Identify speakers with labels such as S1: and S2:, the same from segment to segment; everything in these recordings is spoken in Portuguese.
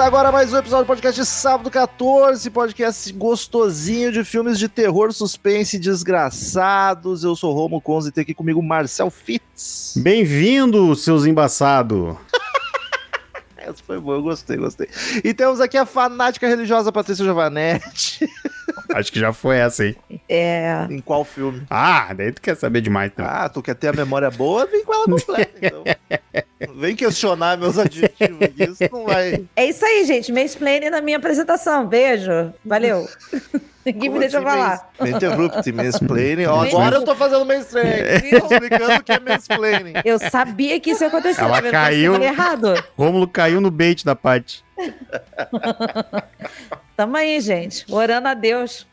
S1: Começa agora mais um episódio do podcast Sábado 14, podcast gostosinho de filmes de terror, suspense e desgraçados. Eu sou Romo Conze e tem aqui comigo Marcel Fitz.
S2: Bem-vindo, seus embaçados.
S1: Essa foi boa, eu gostei, gostei. E temos aqui a fanática religiosa Patrícia Giovanetti.
S2: Acho que já foi essa aí.
S3: É.
S1: Em qual filme?
S2: Ah, daí tu quer saber demais. Então.
S1: Ah, tu quer ter a memória boa? Vem com ela completa, então. Vem questionar meus adjetivos aqui, isso não vai...
S3: É isso aí, gente. Mansplaining na minha apresentação. Beijo. Valeu. Ninguém me deixa falar.
S1: Interrupt, mansplaining. Ó, agora eu tô fazendo mansplaining. Tô explicando o que é mansplaining.
S3: Eu sabia que isso ia acontecer.
S2: Ela
S3: tá
S2: caiu.
S3: Eu falei errado.
S2: Rômulo caiu no bait da parte.
S3: Tamo aí, gente. Orando a Deus.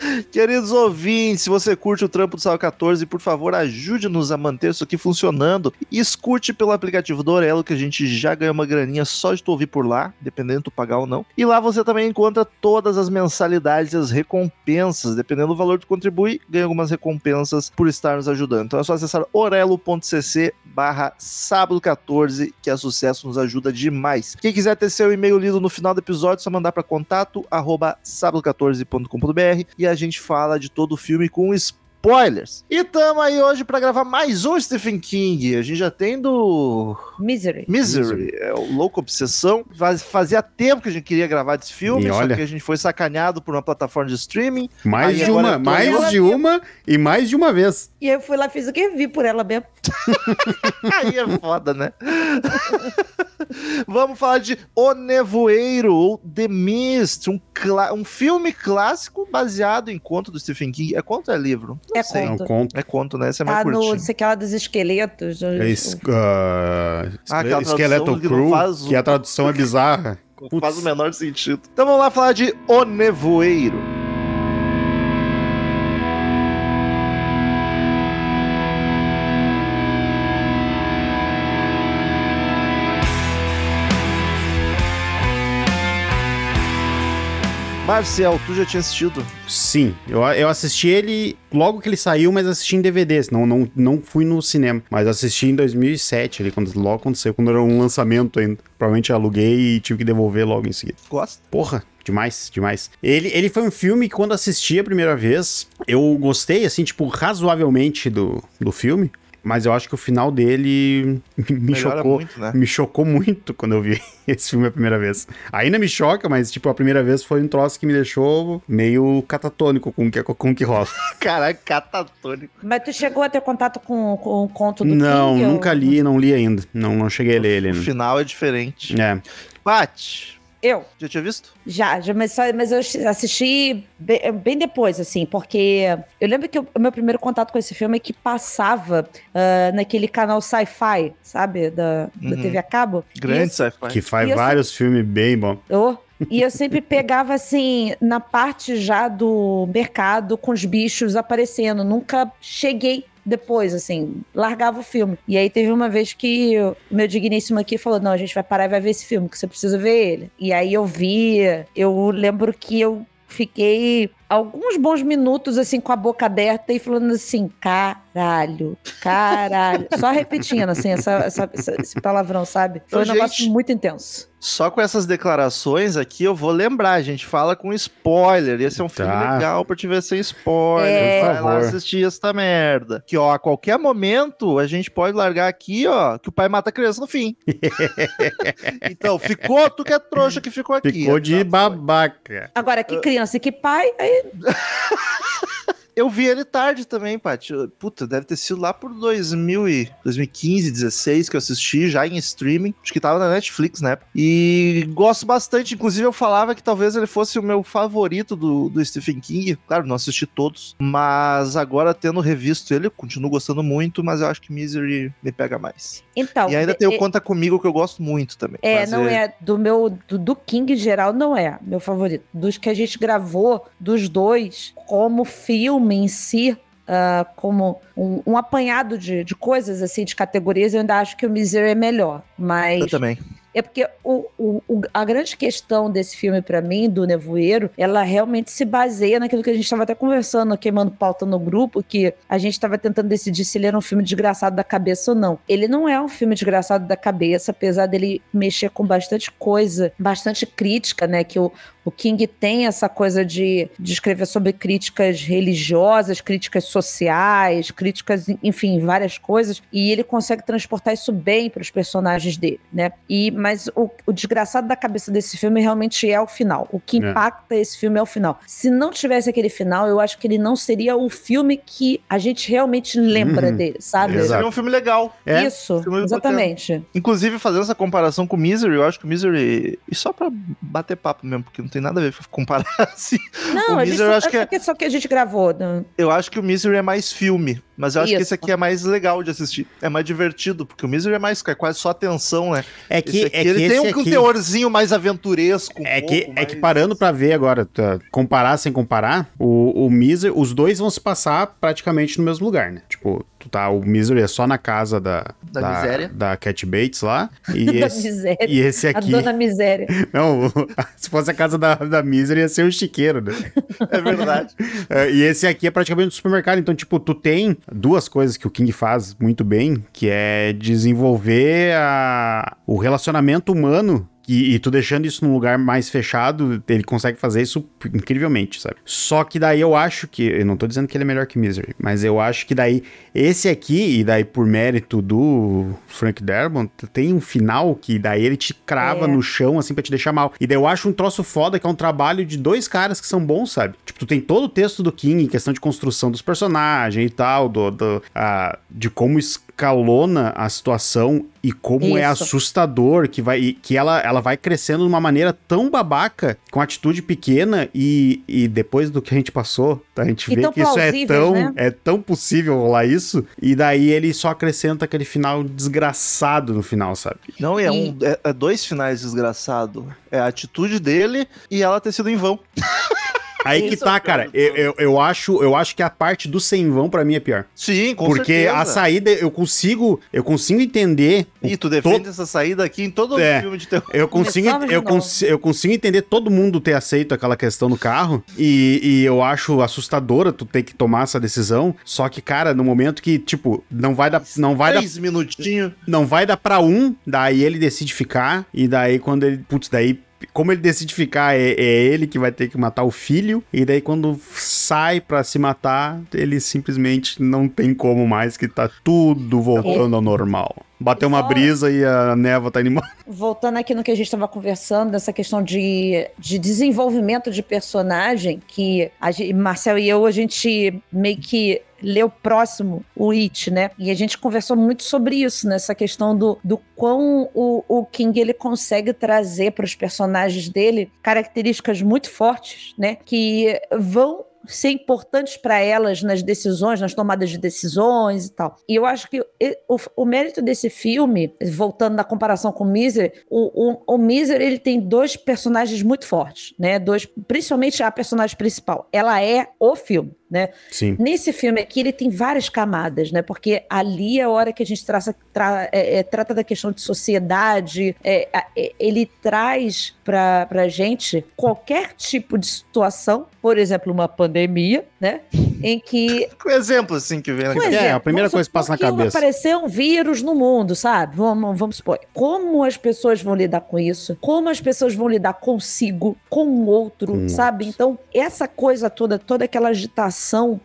S1: Queridos ouvintes, se você curte o trampo do Sal 14, por favor, ajude-nos a manter isso aqui funcionando. E escute pelo aplicativo do Orelo, que a gente já ganhou uma graninha só de tu ouvir por lá, dependendo de tu pagar ou não. E lá você também encontra todas as mensalidades e as recompensas. Dependendo do valor que contribui, ganha algumas recompensas por estar nos ajudando. Então é só acessar orelo.cc barra sábado 14, que é sucesso, nos ajuda demais. Quem quiser ter seu e-mail lido no final do episódio, é só mandar para contato arroba sábado14.com.br e a gente fala de todo o filme com spoilers. E tamo aí hoje para gravar mais um Stephen King. A gente já tem do
S3: Misery.
S1: Misery, é o Louco Obsessão. Faz- Fazia tempo que a gente queria gravar desse filme,
S2: E
S1: só
S2: olha-
S1: que a gente foi sacaneado por uma plataforma de streaming.
S2: Mais
S1: Aí
S2: de uma, mais
S3: Ela
S2: de uma e mais de uma vez.
S3: E eu fui lá, fiz o que? Vi por ela mesmo.
S1: Aí é foda, né? Vamos falar de O Nevoeiro, ou The Mist, um, um filme clássico baseado em conto do Stephen King. É conto ou é livro? Não
S3: É
S1: sei.
S3: Conto.
S2: conto.
S1: É conto, né? Esse é mais
S3: Tá no,
S1: curtinho.
S3: sei que lá dos esqueletos.
S2: É es- ah,
S1: Ah, que não
S2: Crew,
S1: faz o-
S2: que a tradução é bizarra.
S1: Não faz o menor sentido. Então vamos lá falar de O Nevoeiro. Marcel, tu já tinha assistido?
S2: Sim, eu, eu assisti ele logo que ele saiu, mas assisti em DVD, não, não, não fui no cinema. Mas assisti em 2007, ali, quando, logo saiu, quando era um lançamento ainda. Provavelmente aluguei e tive que devolver logo em seguida.
S1: Gosta?
S2: Porra, demais, demais. Ele, ele foi um filme que quando assisti a primeira vez, eu gostei, assim, tipo, razoavelmente do, do filme. Mas eu acho que o final dele me
S1: Melhora
S2: chocou.
S1: muito, né?
S2: Me chocou muito quando eu vi esse filme a primeira vez. Ainda me choca, mas, tipo, a primeira vez foi um troço que me deixou meio catatônico com o que, com o que rola.
S1: Caraca, catatônico.
S3: Mas tu chegou a ter contato com, com o conto do
S2: não,
S3: King? ou-
S2: nunca li, não li ainda. Não, não cheguei a ler ele
S1: O final é diferente.
S2: É.
S1: Pat,
S3: Eu.
S1: já tinha visto?
S3: Já, já mas, só- mas eu assisti bem, bem depois, assim, porque eu lembro que o meu primeiro contato com esse filme é que passava ah, naquele canal sci-fi, sabe? Da, da
S1: Uhum.
S3: TV a cabo.
S1: Grande sci-fi.
S2: Que faz
S3: E eu
S2: vários filmes bem bons.
S3: eu, e eu sempre pegava, assim, na parte já do mercado com os bichos aparecendo. Nunca cheguei depois, assim, largava o filme. E aí teve uma vez que o meu digníssimo aqui falou: não, a gente vai parar e vai ver esse filme, que você precisa ver ele. E aí eu vi, eu lembro que eu fiquei alguns bons minutos assim com a boca aberta e falando assim, caralho, caralho. Só repetindo assim essa, essa- essa- esse palavrão, sabe? Foi um
S1: Então,
S3: negócio
S1: gente,
S3: muito intenso.
S1: Só com essas declarações aqui, eu vou lembrar, a gente fala com spoiler. Esse é um filme
S2: Tá.
S1: legal pra te ver sem spoiler.
S3: É.
S1: Vai lá assistir essa merda. Que, ó, a qualquer momento a gente pode largar aqui, ó, que o pai mata a criança no fim. então, ficou, tu que é trouxa que ficou aqui.
S2: Ficou de babaca.
S3: Agora, que criança e que pai, aí
S1: Eu Eu vi ele tarde também, Paty. Puta, deve ter sido lá por 2000 e 2015, 16 que eu assisti, já em streaming. Acho que tava na Netflix, né? E gosto bastante. Inclusive, eu falava que talvez ele fosse o meu favorito do, do Stephen King. Claro, não assisti todos. Mas agora, tendo revisto ele, eu continuo gostando muito, mas eu acho que Misery me pega mais.
S3: Então.
S1: e ainda tem o Conta Comigo, que eu gosto muito também.
S3: É, não é. Do meu. Do, do King em geral, não é meu favorito. Dos que a gente gravou, dos dois, como filme em si. Uh, como um, um apanhado de, de coisas, assim, de categorias, eu ainda acho que o Misery é melhor. Mas.
S1: Eu também.
S3: É porque o, o, o, a grande questão desse filme, para mim, do Nevoeiro, ela realmente se baseia naquilo que a gente estava até conversando, queimando pauta no grupo, que a gente estava tentando decidir se ele era um filme desgraçado da cabeça ou não. Ele não é um filme desgraçado da cabeça, apesar dele mexer com bastante coisa, bastante crítica, né? Que o, o King tem essa coisa de, de escrever sobre críticas religiosas, críticas sociais, críticas, enfim, várias coisas, e ele consegue transportar isso bem para os personagens dele, né? E mas o, o, desgraçado da cabeça desse filme realmente é o final. O que é. impacta esse filme é o final. Se não tivesse aquele final, eu acho que ele não seria o filme que a gente realmente lembra uhum. dele, sabe?
S1: Exato. Seria um filme legal.
S3: É. Isso, exatamente.
S1: Bacana. Inclusive, fazendo essa comparação com Misery, eu acho que o Misery. E só pra bater papo mesmo, porque não tem nada a ver comparar assim.
S3: Não, o Misery, eu acho que é... só que a gente gravou. Não.
S1: Eu acho que o Misery é mais filme. Mas eu acho Isso. que esse aqui é mais legal de assistir. É mais divertido, porque o Misery é mais é quase só atenção, né?
S2: É que,
S1: aqui,
S2: é
S1: ele
S2: que
S1: tem um,
S2: aqui...
S1: teorzinho mais aventuresco. Um
S2: é, que, mais... é que parando para ver agora, tá, comparar sem comparar, o, o Misery, os dois vão se passar praticamente no mesmo lugar, né? Tipo, tu tá, o Misery é só na casa da,
S1: da, da miséria.
S2: Da Cat Bates lá.
S3: E da esse, miséria.
S2: E esse aqui.
S3: A dona miséria.
S2: Não, se fosse a casa da, da Misery, ia ser o chiqueiro, né?
S1: É verdade.
S2: é, e esse aqui é praticamente um supermercado. Então, tipo, tu tem duas coisas que o King faz muito bem, que é desenvolver a, o relacionamento humano e, e, tu deixando isso num lugar mais fechado, ele consegue fazer isso incrivelmente, sabe? Só que daí eu acho que. Eu não tô dizendo que ele é melhor que Misery, mas eu acho que daí esse aqui, e daí por mérito do Frank Darabont, tem um final que daí ele te crava é. no chão, assim, pra te deixar mal. E daí eu acho um troço foda que é um trabalho de dois caras que são bons, sabe? Tipo, tu tem todo o texto do King em questão de construção dos personagens e tal, do, do a, de como escalona a situação e como é Isso. é assustador que vai que ela, ela vai crescendo de uma maneira tão babaca com atitude pequena e, e depois do que a gente passou a gente e vê que isso é tão né? é tão possível rolar isso e daí ele só acrescenta aquele final desgraçado no final sabe
S1: não é, e... um, é, é dois finais desgraçado é a atitude dele e ela ter sido em vão
S2: Aí que tá, cara. Eu, eu, eu, acho, eu acho que a parte do sem vão pra mim é pior.
S1: Sim, com
S2: Porque
S1: certeza.
S2: a saída, eu consigo, eu consigo entender.
S1: E tu defende essa saída aqui em todo é, filme de terror.
S2: Eu consigo, eu, cons, eu consigo entender todo mundo ter aceito aquela questão no carro. E, e eu acho assustadora tu ter que tomar essa decisão. Só que, cara, no momento que, tipo, não vai dar. Não vai
S1: Três
S2: dar,
S1: minutinhos.
S2: Não vai dar pra um, daí ele decide ficar. E daí, quando ele. Putz, daí como ele decide ficar, é, é, ele que vai ter que matar o filho. E daí, quando sai para se matar, ele simplesmente não tem como mais, que tá tudo voltando ao normal. Bateu uma brisa e a névoa tá indo embora.
S3: Voltando aqui no que a gente estava conversando, dessa questão de, de desenvolvimento de personagem, que a gente, Marcel e eu, a gente meio que leu próximo o It, né? E a gente conversou muito sobre isso, nessa questão do, do quão o, o King ele consegue trazer para os personagens dele características muito fortes, né? Que vão ser importantes para elas nas decisões, nas tomadas de decisões e tal. E eu acho que o, o mérito desse filme, voltando na comparação com o o, o, o Miser ele tem dois personagens muito fortes, né? Dois, principalmente a personagem principal. Ela é o filme né?
S2: Sim.
S3: Nesse filme aqui ele tem várias camadas, né? Porque ali é a hora que a gente traça, tra, é, é, trata da questão de sociedade, é, é ele traz para a gente qualquer tipo de situação, por exemplo, uma pandemia, né? Em que.
S1: Com exemplo, assim, que vem na
S2: cabeça. É, a primeira coisa que passa na cabeça.
S3: aparecer um vírus no mundo, sabe? Vamos, vamos supor. Como as pessoas vão lidar com isso? Como as pessoas vão lidar consigo, com o outro, hum. sabe? Então, essa coisa toda, toda aquela agitação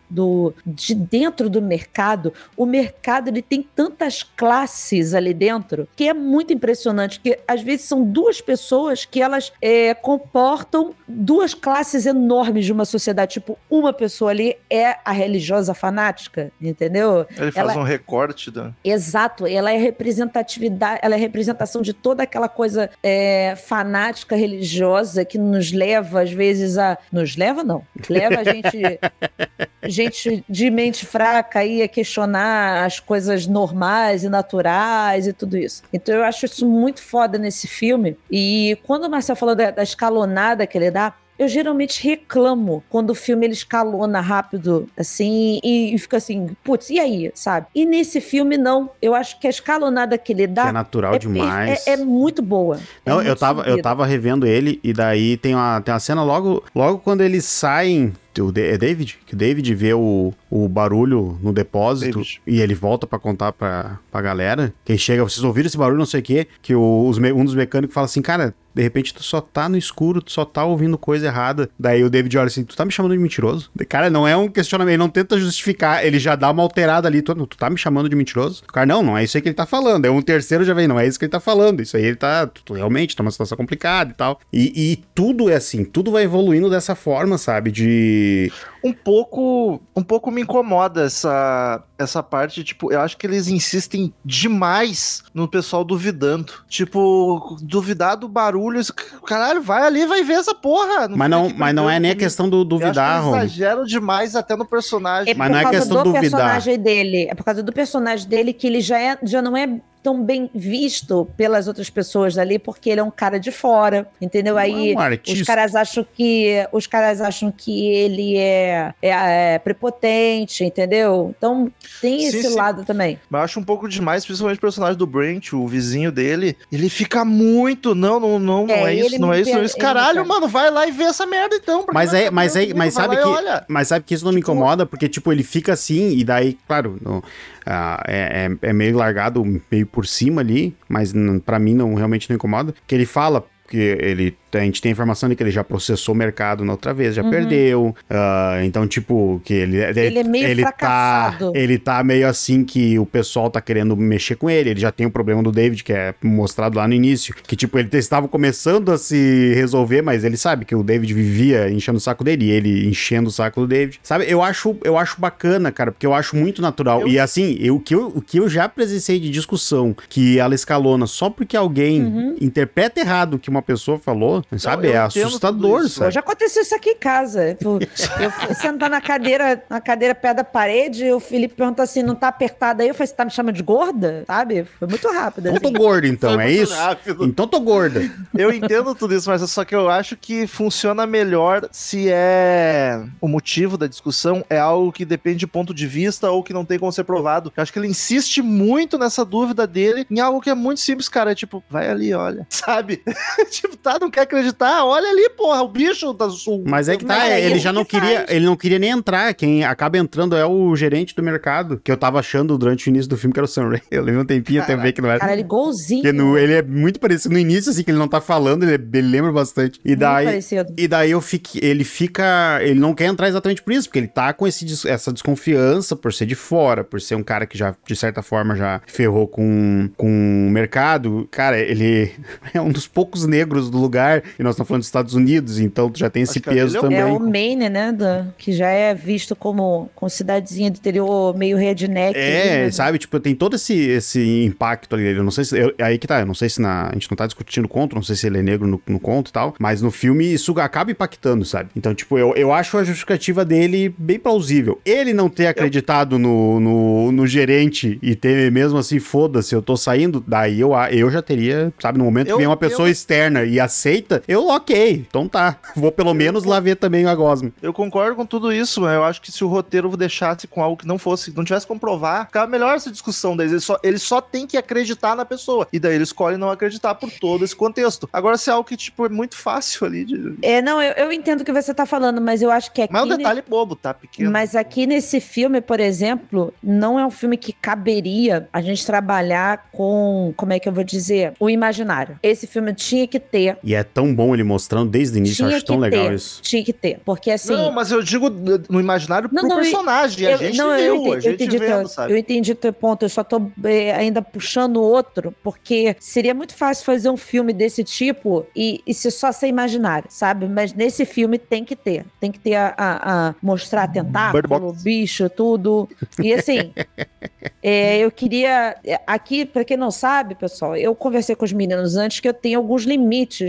S3: do, de dentro do mercado, o mercado ele tem tantas classes ali dentro que é muito impressionante. Que às vezes são duas pessoas que elas é, comportam duas classes enormes de uma sociedade. Tipo, uma pessoa ali é é a religiosa fanática, entendeu?
S1: Ele faz
S3: Ela-
S1: um recorte da.
S3: Exato, ela é representatividade, ela é representação de toda aquela coisa é, fanática religiosa que nos leva, às vezes, a. Nos leva, não. Leva a gente, gente de mente fraca aí a questionar as coisas normais e naturais e tudo isso. Então eu acho isso muito foda nesse filme. E quando o Marcel falou da, da escalonada que ele dá. Eu geralmente reclamo quando o filme ele escalona rápido, assim, e, e fica assim, putz, e aí, sabe? E nesse filme, não. Eu acho que a escalonada que ele
S2: Que
S3: dá
S2: é natural
S3: é,
S2: demais.
S3: é- é muito boa. É
S2: Não, eu
S3: muito
S2: tava, eu tava revendo ele e daí tem uma, tem uma cena logo, logo quando eles saem. O é David? Que o David vê o, o barulho no depósito
S1: David.
S2: e ele volta pra contar pra, pra galera. Quem chega, vocês ouviram esse barulho, não sei o quê. Que o- os um dos mecânicos fala assim, cara, de repente tu só tá no escuro, tu só tá ouvindo coisa errada. Daí o David olha assim, tu tá me chamando de mentiroso? Cara, não é um questionamento, ele não tenta justificar, ele já dá uma alterada ali. Tu, tu tá me chamando de mentiroso? O cara, não, não é isso aí que ele tá falando. Aí um terceiro já vem, não é isso que ele tá falando. Isso aí ele tá, tu, realmente tá numa situação complicada e tal. E, e tudo é assim, tudo vai evoluindo dessa forma, sabe? De.
S1: Um pouco, um pouco me incomoda essa, essa parte, tipo, eu acho que eles insistem demais no pessoal duvidando. Tipo, duvidar do barulho, isso- caralho, vai ali, vai ver essa porra.
S2: Mas não, mas não é nem a questão do
S1: Eu
S2: duvidar,
S1: eles exageram demais até no personagem.
S3: É
S2: Mas
S3: por
S2: não é
S3: causa
S2: questão
S3: do
S2: duvidar.
S3: personagem dele. É por causa do personagem dele que ele já, é, já não é tão bem visto pelas outras pessoas dali, porque ele é um cara de fora, entendeu? Aí
S2: Não é um
S3: os caras acham que os caras acham que ele é, é, é prepotente, entendeu? Então tem
S1: Sim,
S3: esse
S1: sim.
S3: lado também.
S1: Mas eu acho um pouco demais, principalmente o personagem do Brent, o vizinho dele. Ele fica muito. Não, não, não, não
S3: É,
S1: é, isso, não é isso, não é isso.
S3: me
S1: Caralho, mano, vai lá e vê essa merda então. porque
S2: Mas é, mas é, mas sabe que,
S1: olha.
S2: mas sabe que isso não me
S1: Tipo-
S2: incomoda, porque tipo ele fica assim e daí, claro, no- ah, é, é, é meio largado, meio por cima ali, mas pra mim não realmente não incomoda. Que ele fala que ele a gente tem a informação de que ele já processou o mercado na outra vez, já perdeu. ah, então, tipo, que ele.
S3: Uhum. Ele é meio
S2: ele
S3: fracassado.
S2: Tá, ele tá meio assim que o pessoal tá querendo mexer com ele. Ele já tem o problema do David, que é mostrado lá no início. Que, tipo, ele estava começando a se resolver, mas ele sabe que o David vivia enchendo o saco dele e ele enchendo o saco do David. Sabe, eu acho, eu acho bacana, cara, porque eu acho muito natural.
S1: Eu-
S2: E assim, eu, o, que eu, o que eu já presenciei de discussão que ela escalona só porque alguém
S3: Uhum.
S2: interpreta errado o que uma pessoa falou, sabe?
S1: eu
S2: é assustador, sabe?
S3: Já aconteceu isso aqui em casa. Eu, eu fui sentar na cadeira, na cadeira perto da parede, e o Felipe perguntou assim: não tá apertada aí? Eu falei, você tá me chamando de gorda? Sabe? Foi muito rápido.
S2: Então tô
S3: Assim.
S2: gorda, então, é isso?
S1: rápido.
S2: Então tô gorda.
S1: Eu entendo tudo isso, mas só que eu acho que funciona melhor se é o motivo da discussão é algo que depende de ponto de vista ou que não tem como ser provado. Eu acho que ele insiste muito nessa dúvida dele em algo que é muito simples, cara. É tipo, vai ali, olha. Sabe? tipo, tá, não quer acreditar? Olha ali, porra, o bicho da sul.
S2: Mas é que tá,
S3: Mas aí
S2: ele já não
S3: que
S2: queria,
S3: faz?
S2: ele não queria nem entrar. Quem acaba entrando é o gerente do mercado, que eu tava achando durante o início do filme que era o Sam Raimi. Eu levei um tempinho até ver que não era.
S3: Cara, ele igualzinho.
S2: Porque no- ele é muito parecido no início, assim, que ele não tá falando, ele, ele lembra bastante. E
S3: muito
S2: daí,
S3: parecido.
S2: e daí eu fique, ele fica. Ele não quer entrar exatamente por isso, porque ele tá com esse, essa desconfiança por ser de fora, por ser um cara que já, de certa forma, já ferrou com, com o mercado. Cara, ele é um dos poucos negros do lugar, e nós estamos falando dos Estados Unidos, então tu já tem esse
S1: Acho que
S2: peso
S1: ele é o-
S2: também.
S3: É o Maine, né? da- que já é visto como, como cidadezinha do interior meio redneck.
S2: É,
S3: ali, né?
S2: sabe, tipo, tem todo esse, esse impacto ali. Eu não sei se. eu- aí que tá, eu não sei se na, a gente não tá discutindo conto, não sei se ele é negro no, no conto e tal, mas no filme isso acaba impactando, sabe? Então, tipo, eu, eu acho a justificativa dele bem plausível. Ele não ter acreditado no, no, no gerente e ter mesmo assim, foda-se, eu tô saindo, daí eu, a- eu já teria, sabe, no momento
S1: Eu-
S2: que vem uma pessoa
S1: eu-
S2: externa e aceita, eu, ok, então tá. Vou pelo menos lá ver também a Gosma.
S1: Eu concordo com tudo isso, mas eu acho que se o roteiro deixasse com algo que não fosse, não tivesse como provar, ficava melhor essa discussão deles. Ele só, ele só tem que acreditar na pessoa. E daí ele escolhe não acreditar por todo esse contexto. Agora, se é algo que, tipo, é muito fácil ali de.
S3: É, não, eu, eu entendo o que você tá falando, mas eu acho que aqui.
S1: Mas é um
S3: ne-
S1: detalhe bobo, tá? Pequeno.
S3: Mas aqui nesse filme, por exemplo, não é um filme que caberia a gente trabalhar com, como é que eu vou dizer, o imaginário. Esse filme tinha que que ter.
S2: E é tão bom ele mostrando desde o início, eu
S3: Tinha
S2: acho tão
S3: que
S2: legal
S3: ter.
S2: isso.
S3: Tinha que ter. Porque assim.
S1: Não, mas eu digo no imaginário
S3: Não,
S1: pro
S3: não, eu-
S1: personagem. a
S3: eu,
S1: gente
S3: não,
S1: viu,
S3: eu
S1: a
S3: entendi, eu
S1: gente
S3: entendi,
S1: vendo,
S3: teu,
S1: sabe?
S3: eu entendi teu ponto, eu só tô é, ainda puxando outro, porque seria muito fácil fazer um filme desse tipo e, e se só ser imaginário, sabe? Mas nesse filme tem que ter, tem que ter a, a- a- mostrar tentáculo, bicho, tudo. E assim, é, eu queria é, aqui, pra quem não sabe, pessoal, eu conversei com os meninos antes que eu tenho alguns limites,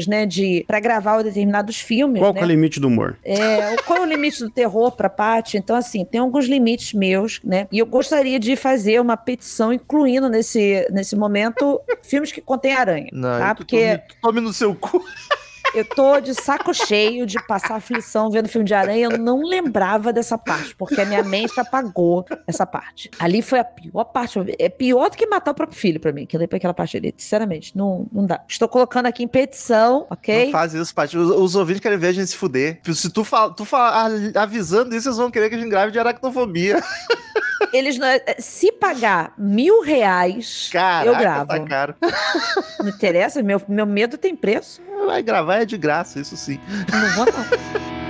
S3: né, de para gravar determinados filmes,
S2: Qual
S3: né?
S2: que é o limite do humor?
S3: É, qual é o limite do terror pra Paty? Então, assim, tem alguns limites meus, né? E eu gostaria de fazer uma petição incluindo nesse, nesse momento filmes que contêm aranha.
S1: Não,
S3: tá? Porque
S1: tome, tome no seu cu.
S3: Eu tô de saco cheio de passar aflição vendo filme de aranha. Eu não lembrava dessa parte, porque a minha mente apagou essa parte. Ali foi a pior parte. É pior do que matar o próprio filho pra mim, que eu pra aquela parte ali. Sinceramente, não, não dá. Estou colocando aqui em petição, ok?
S1: Não faz isso, Paty. Os, os ouvintes querem ver a gente se fuder. Se tu, fala, tu fala, avisando isso, eles vão querer que a gente grave de aracnofobia.
S3: Eles não- se pagar mil reais,
S1: Caraca,
S3: eu gravo.
S1: tá caro.
S3: Não interessa, meu, meu medo tem preço.
S1: Vai gravar é de graça, isso sim.
S3: Não vou, não.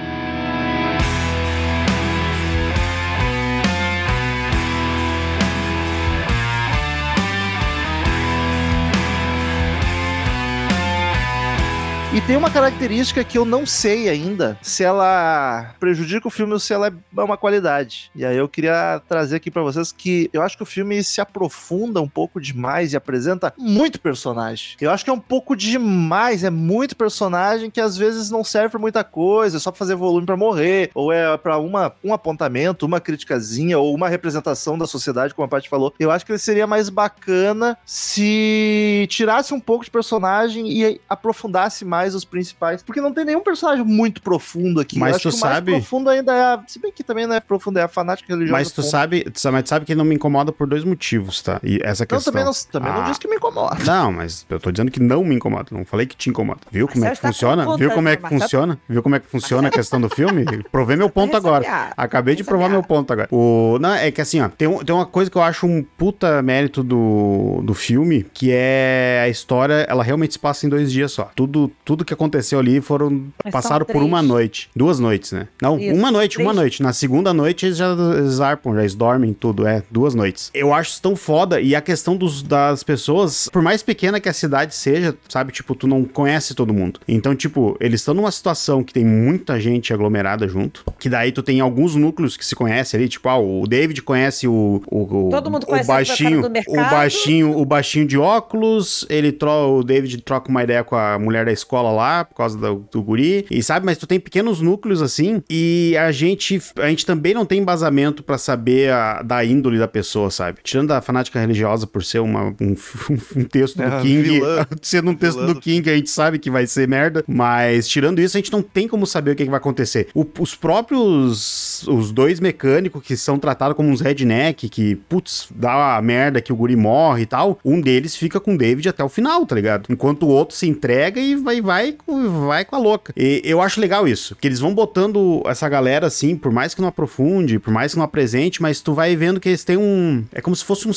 S1: E tem uma característica que eu não sei ainda se ela prejudica o filme ou se ela é uma qualidade. E aí eu queria trazer aqui pra vocês que eu acho que o filme se aprofunda um pouco demais e apresenta muito personagem. Eu acho que é um pouco demais, é muito personagem que às vezes não serve pra muita coisa, é só pra fazer volume pra morrer, ou é pra uma, um apontamento, uma criticazinha, ou uma representação da sociedade, como a Paty falou. Eu acho que ele seria mais bacana se tirasse um pouco de personagem e aprofundasse mais os principais. Porque não tem nenhum personagem muito profundo aqui.
S2: Mas
S1: Eu acho
S2: tu
S1: que o
S2: sabe-
S1: mais profundo ainda é a... Se bem que também não é profundo, é a fanática religiosa.
S2: Mas tu
S1: ponto.
S2: sabe, tu sabe, mas tu sabe que não me incomoda por dois motivos, tá? E essa
S1: Não,
S2: questão.
S1: também não, também não
S2: Ah.
S1: disse que me incomoda.
S2: Não, mas eu tô dizendo que não me incomoda. Não falei que te incomoda. Viu como é que
S3: tá
S2: funciona? Viu como é que funciona? Viu como é que funciona a questão do filme? Provei meu ponto agora.
S3: piada.
S2: Acabei de provar
S3: piada.
S2: meu ponto agora. O, não, é que assim, ó, tem, um- tem uma coisa que eu acho um puta mérito do, do filme, que é a história, ela realmente se passa em dois dias só. Tudo, tudo que aconteceu ali foram
S3: Mas
S2: passaram por uma noite. Duas noites, né? Não,
S3: Isso,
S2: uma noite, uma
S3: três.
S2: noite. Na segunda noite eles já zarpam, já eles dormem tudo, é, duas noites. Eu acho isso tão foda e a questão dos, das pessoas, por mais pequena que a cidade seja, sabe, tipo, tu não conhece todo mundo. Então, tipo, eles estão numa situação que tem muita gente aglomerada junto, que daí tu tem alguns núcleos que se conhecem ali, tipo, ah, o David conhece o, o, o
S3: Todo mundo conhece o
S2: baixinho, o baixinho, o baixinho de óculos, ele tro o David troca uma ideia com a mulher da escola lá, por causa do, do guri, e sabe, mas tu tem pequenos núcleos assim, e a gente, a gente também não tem embasamento pra saber a, da índole da pessoa, sabe? Tirando a fanática religiosa por ser uma, um, um texto
S1: É,
S2: do King,
S1: vilã.
S2: sendo um texto
S1: Vilã
S2: do King, a gente sabe que vai ser merda, mas tirando isso, a gente não tem como saber o que, que vai acontecer. O- os próprios, os dois mecânicos que são tratados como uns redneck, que, putz, dá a merda que o guri morre e tal, um deles fica com o David até o final, tá ligado? Enquanto o outro se entrega e vai, vai, com- vai com a louca. E eu acho legal isso, que eles vão botando essa galera assim, por mais que não aprofunde, por mais que não apresente, mas tu vai vendo que eles têm um. É como se fosse um.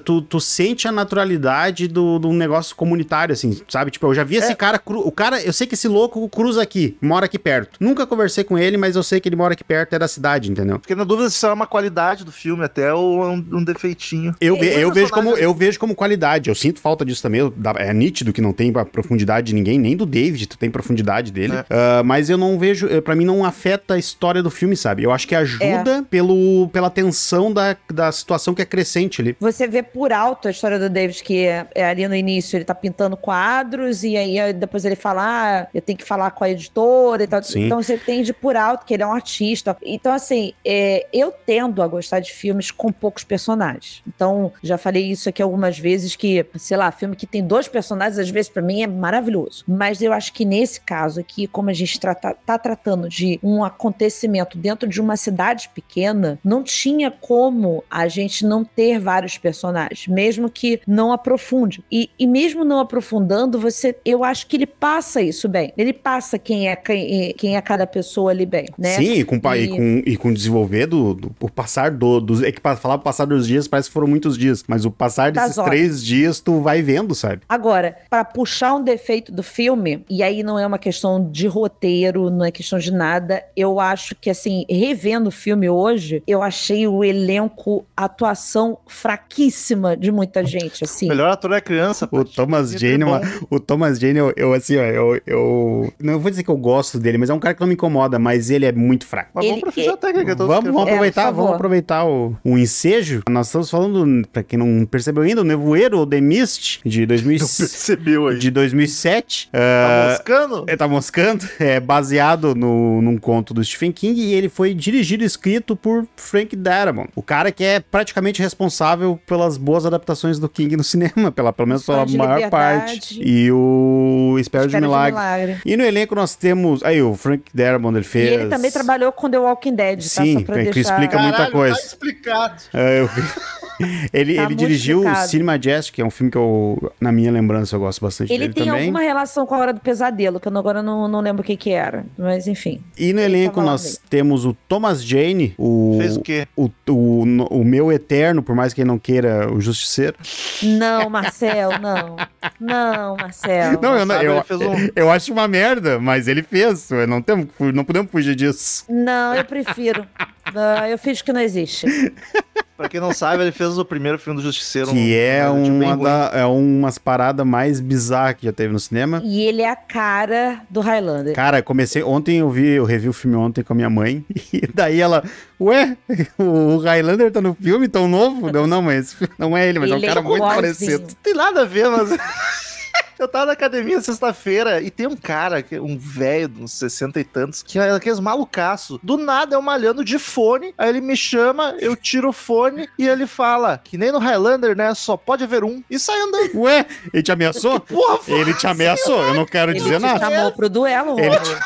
S2: Tu, tu sente a naturalidade do, do negócio comunitário, assim, sabe? Tipo, eu já vi esse cara. cru- O cara, eu sei que esse louco cruza aqui, mora aqui perto. Nunca conversei com ele, mas eu sei que ele mora aqui perto, é da cidade, entendeu?
S1: Fiquei na dúvida se isso é uma qualidade do filme até ou é um, um defeitinho.
S2: Eu, ve-
S1: Tem
S2: eu, vejo como, eu vejo como qualidade. Eu sinto falta disso também. eu- É nítido que não tem a profundidade de ninguém, nem do David, tu tem profundidade dele.
S1: É.
S2: Ah, mas eu não vejo, eh, pra mim não afeta a história do filme, sabe? Eu acho que ajuda pelo, pela tensão da, da situação que é crescente ali.
S3: Você vê por alto a história do David, que é, é ali no início ele tá pintando quadros, e aí depois ele fala, ah, eu tenho que falar com a editora e tal.
S2: Sim.
S3: Então você entende por alto que ele é um artista. Então, assim, é, eu tendo a gostar de filmes com poucos personagens. Então, já falei isso aqui algumas vezes, que, sei lá, filme que tem dois personagens, às vezes, pra mim, é maravilhoso. Mas eu acho que nesse caso aqui, como a gente trata, tá tratando de um acontecimento dentro de uma cidade pequena, não tinha como a gente não ter vários personagens, mesmo que não aprofunde. E, e mesmo não aprofundando, você, eu acho que ele passa isso bem. Ele passa quem é quem, quem é cada pessoa ali bem, né?
S2: Sim, e com, e...
S3: E-
S2: com, e com desenvolver do, do- o passar do, dos. É que falar o passar dos dias parece que foram muitos dias, mas o passar desses três dias tu vai vendo, sabe?
S3: Agora, para puxar um defeito do filme, filme, e aí não é uma questão de roteiro, não é questão de nada. Eu acho que, assim, revendo o filme hoje, eu achei o elenco, a atuação fraquíssima de muita gente, assim.
S1: O melhor ator é criança.
S2: O
S1: Paty.
S2: Thomas Jane, é o Thomas Jane, eu, eu, assim, ó, eu, eu. Não vou dizer que eu gosto dele, mas é um cara que não me incomoda, mas ele é muito fraco.
S1: Mas
S3: Ele-
S1: vamos pra ficha técnica. então,
S2: Vamos,
S1: que eu
S2: vamos
S1: falo.
S2: aproveitar,
S3: É,
S2: vamos aproveitar o, o ensejo. Nós estamos falando, pra quem não percebeu ainda, o Nevoeiro, o The Mist, de, 2000,
S1: Não percebeu aí.
S2: de 2007.
S1: Tá
S2: ah,
S1: moscando?
S2: é, tá moscando, é baseado no, num conto do Stephen King e ele foi dirigido e escrito por Frank Darabont, o cara que é praticamente responsável pelas boas adaptações do King no cinema, pela, pelo menos pela
S3: de
S2: maior
S3: Liberdade.
S2: parte. E o Espero, de
S3: Espera
S2: Milagre. E no elenco nós temos. Aí, o Frank Darabont, ele
S3: E
S2: fez.
S3: ele também trabalhou com The Walking Dead, tá?
S2: Sim,
S3: Só pra
S2: é que
S3: deixar...
S2: explica muita
S1: Caralho,
S2: coisa.
S1: Tá explicado.
S2: É, eu- ele
S3: Tá
S2: ele dirigiu o. Cinema Majestic, que é um filme que eu, na minha lembrança, eu gosto bastante
S3: Ele
S2: dele
S3: tem
S2: também.
S3: alguma relação com a Hora do Pesadelo, que eu agora não, não lembro o que que era. Mas enfim.
S2: E no
S3: Ele
S2: elenco nós temos o Thomas Jane, o,
S1: Fez o quê?
S2: o, o, o meu eterno, por mais que ele não queira, o Justiceiro.
S3: Não, Marcel, não. Não, Marcel.
S2: Não, eu, não,
S1: sabe,
S2: eu,
S1: ele um-
S2: eu acho uma merda, mas ele fez. Não, temos, não podemos fugir disso.
S3: Não, eu prefiro. Eu fiz que não existe.
S1: Pra quem não sabe, ele fez o primeiro filme do Justiceiro.
S2: Que é,
S1: um, bem
S2: uma da, é umas paradas mais bizarras que já teve no cinema.
S3: E ele é a cara do Highlander.
S2: Cara, comecei. Ontem eu vi, eu revi o filme ontem com a minha mãe. E daí ela, ué, o Highlander tá no filme tão novo? Não, não, mas não é ele, mas é um
S3: Ele é
S2: cara muito parecido.
S1: Não tem nada a ver, mas. Eu tava na academia sexta-feira e tem um cara, que- um velho, de uns 60 e tantos, que é aqueles malucaço. Do nada eu malhando de fone, aí ele me chama, eu tiro o fone e ele fala que nem no Highlander, né? Só pode haver um. E sai andando.
S2: Ué, ele te ameaçou?
S1: Porra,
S2: Ele te ameaçou, eu não quero
S3: Ele
S2: dizer
S3: te
S2: nada.
S3: chamou pro duelo,
S2: Ele
S3: Rômulo.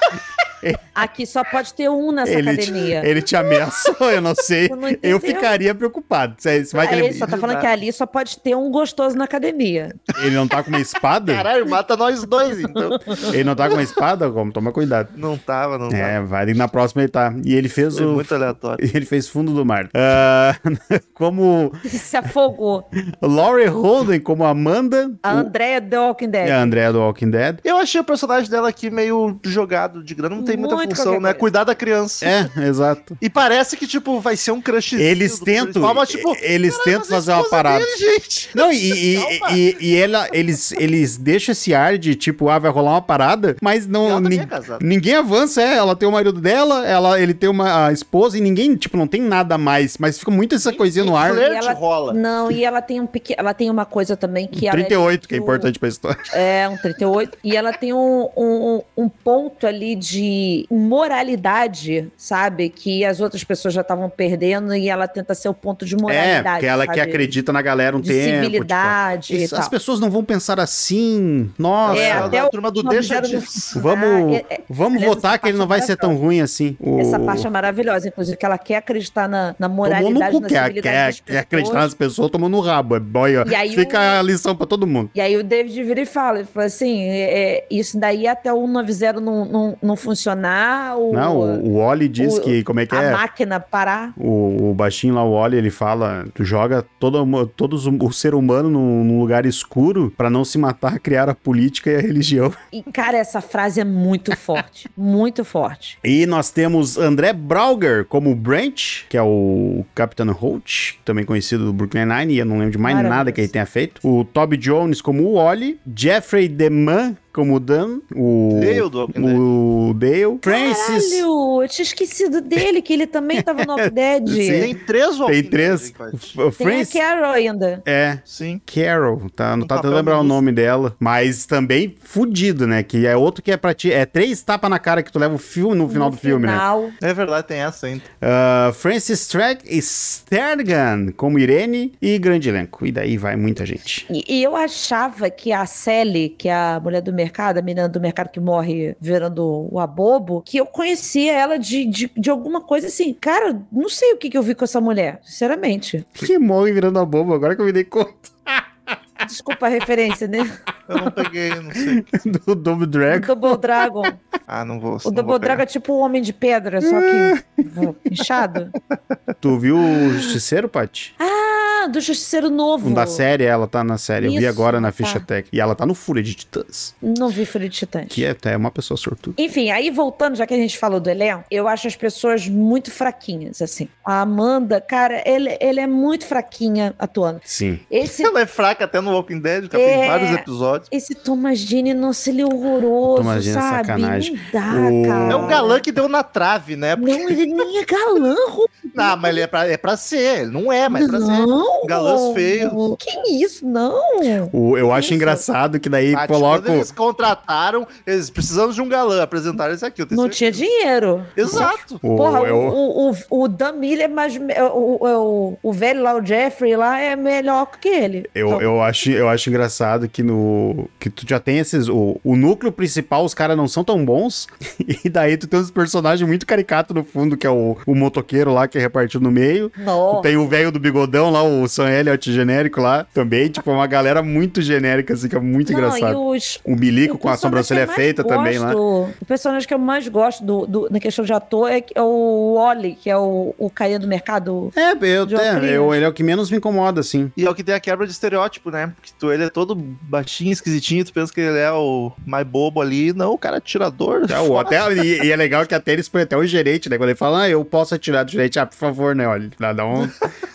S3: Aqui só pode ter um nessa
S2: Ele te,
S3: academia.
S2: ele te ameaçou, eu não sei.
S3: Não
S2: Eu ficaria preocupado. Você você vai
S3: Aí
S2: ele,
S3: ele só tá falando que ali só pode ter um gostoso na academia.
S2: ele não tá com uma espada?
S1: Caralho, mata nós dois, então.
S2: Ele não tá com uma espada? Como? Toma cuidado.
S1: Não tava, não
S2: É,
S1: tava.
S2: vai na próxima ele tá. E ele fez
S1: Foi
S2: o.
S1: muito aleatório.
S2: Ele fez fundo do mar. Ah, como
S3: Se afogou.
S2: Laurie Holden, como Amanda.
S3: A
S2: o-
S3: Andrea The Walking Dead.
S2: É a Andrea do Walking Dead.
S1: Eu achei o personagem dela aqui meio jogado de grana. Não tem muita
S3: Muito
S1: função, né?
S3: coisa.
S1: Cuidar da criança.
S2: É, exato.
S1: E parece que, tipo, vai ser um crush.
S2: Eles tentam.
S1: Mas, tipo,
S2: eles tentam fazer uma parada.
S1: dele, gente.
S2: Não, e, e, e, e ela, eles, eles deixam esse ar de tipo, ah, vai rolar uma parada, mas não. nin-
S1: é.
S2: Ninguém avança, é. Ela tem o marido dela, ela, ele tem uma a esposa e ninguém, tipo, não tem nada mais. Mas fica muito essa coisinha no ar.
S3: E ela-
S1: rola.
S3: Não, e ela tem um pequeno. Ela tem uma coisa também que ela.
S2: 38, que é importante pra história.
S3: É, um 38. E ela tem um, um, um ponto ali de moralidade, sabe? Que as outras pessoas já estavam perdendo e ela tenta ser o ponto de
S2: É,
S3: moralidade.
S2: porque ela que
S3: sabe?
S2: acredita na galera um
S3: de
S2: tempo.
S3: civilidade
S2: tipo,
S3: e
S2: isso-
S3: tal.
S2: as pessoas não vão pensar assim. Nossa.
S3: É,
S1: Ela
S3: até o-
S1: turma do deixa disso.
S2: Vamos,
S3: é- é-
S2: vamos votar que ele não vai
S3: é
S2: ser tão ruim assim. O...
S3: Essa parte é maravilhosa, inclusive, que ela quer acreditar na, na
S2: Tomou no
S3: moralidade,
S2: cu,
S3: na
S2: quer,
S3: civilidade
S2: quer,
S3: das
S2: quer acreditar nas pessoas, tomou no rabo. É boia.
S3: E aí
S2: Fica
S3: o-
S2: a lição pra todo mundo.
S3: E aí o David vira e fala, ele fala assim, é, é, isso daí até o 190 não, não, não funcionar, o,
S2: Não, o, o Oli diz
S3: o-
S2: que, como é que
S3: a
S2: é?
S3: máquina parar.
S2: O, o baixinho lá, o Oli, ele fala: tu joga todo, todos o, ser humano num, num lugar escuro pra não se matar, criar a política e a religião.
S3: E, cara, essa frase é muito forte, muito forte.
S2: E nós temos André Brauger como Branch, que é o Capitão Holt, também conhecido do Brooklyn Nine, e eu não lembro de mais
S3: Maravilhoso.
S2: nada que ele tenha feito. O Toby Jones como o Oli, Jeffrey DeMann como o Dan, o
S1: Dale Dead.
S2: o Dale, Francis
S3: Caralho, eu tinha esquecido dele, que ele também tava no Dead.
S1: Tem três Walking
S2: tem três.
S1: hein, pai?
S2: O
S3: Tem a
S2: Francis
S3: Carol ainda.
S2: é
S1: Sim.
S2: Carol, tá? Não
S1: Um
S2: tá tentando lembrar o nome dela. Mas também fudido, né? Que é outro que é pra ti. É três tapas na cara que tu leva o filme no final
S3: No
S2: do filme, né?
S3: final,
S1: É verdade, tem essa ainda.
S2: Ah, Francis Track Stergan como Irene e grande elenco. E daí vai muita gente.
S3: E, e eu achava que a Sally, que é a mulher do mercado, a menina do mercado que morre virando o abobo, que eu conhecia ela de, de, de alguma coisa assim. Cara, não sei o que, que eu vi com essa mulher, sinceramente.
S2: Que morre virando a boba, agora que eu me dei conta
S3: Desculpa a referência, né?
S1: Eu não peguei, não sei.
S2: do Double
S3: O
S2: Dragon.
S3: Double Dragon.
S1: Ah, não vou.
S3: O
S1: não
S3: Double. Dragon é tipo o Homem de Pedra, só que inchado.
S2: Tu viu o Justiceiro, Paty?
S3: Ah, Ah, do Justiceiro Novo.
S2: Da série, ela tá na série. Eu vi
S3: Isso,
S2: agora na
S3: tá.
S2: ficha técnica. E ela tá no Fúria de Titãs.
S3: Não vi Fúria de Titãs.
S2: Que é até uma pessoa sortuda.
S3: Enfim, aí voltando, já que a gente falou do elenco, eu acho as pessoas muito fraquinhas, assim. A Amanda, cara, ele, ele é muito fraquinha atuando.
S2: Sim.
S3: Esse,
S1: Ela é fraca até no Walking Dead, cara,
S3: É.
S1: tem vários episódios.
S3: esse Thomas Jane, nossa, ele é horroroso,
S2: Thomas Jane é
S3: sabe?
S2: sacanagem.
S3: Não dá,
S2: O-
S3: cara.
S1: É um galã que deu na trave, né?
S3: Não, ele nem é galã, Ru-
S1: Não, mas ele é pra, é pra ser. Ele não é, mas é pra ser.
S3: Não.
S1: Galãs feios.
S3: Que isso, não.
S2: O, eu acho
S3: Isso.
S2: engraçado que daí
S1: Ah,
S2: coloca.
S1: Quando eles contrataram, eles precisamos de um galã, apresentaram esse aqui.
S3: Não tinha
S1: certeza.
S3: dinheiro.
S1: Exato.
S2: O,
S3: Porra,
S2: eu-
S3: o, o, o, o Dan Miller é mais. O, o, o velho lá, o Jeffrey lá, é melhor que ele.
S2: Eu,
S3: Então,
S2: eu, acho, eu acho engraçado que no. Que tu já tem esses. O, o núcleo principal, os caras não são tão bons. E daí tu tem uns personagens muito caricatos no fundo, que é o, o motoqueiro lá, que é repartido no meio.
S3: Nossa.
S2: Tem o velho do bigodão lá, o Sam Elliott genérico lá. Também, tipo, é uma galera muito genérica, assim, que é muito
S3: Não,
S2: engraçado.
S3: os.
S2: O Bilico
S3: o
S2: com a sobrancelha feita também lá.
S3: gosto- O personagem que eu mais gosto do, do- na questão de ator é, é o Wally, que é o, o carinha do mercado.
S2: É, eu, é,
S3: óculos.
S2: eu- ele é o que menos me incomoda, assim.
S1: E é o que tem a quebra de estereótipo, né? Porque tu, ele é todo baixinho, esquisitinho, tu pensa que ele é o mais bobo ali. Não, o cara é atirador.
S2: É, o, até, e, e é legal que até eles põem até o gerente, né? Quando ele fala, ah, eu posso atirar do gerente, ah, favor, né? Olha, dá, dá um,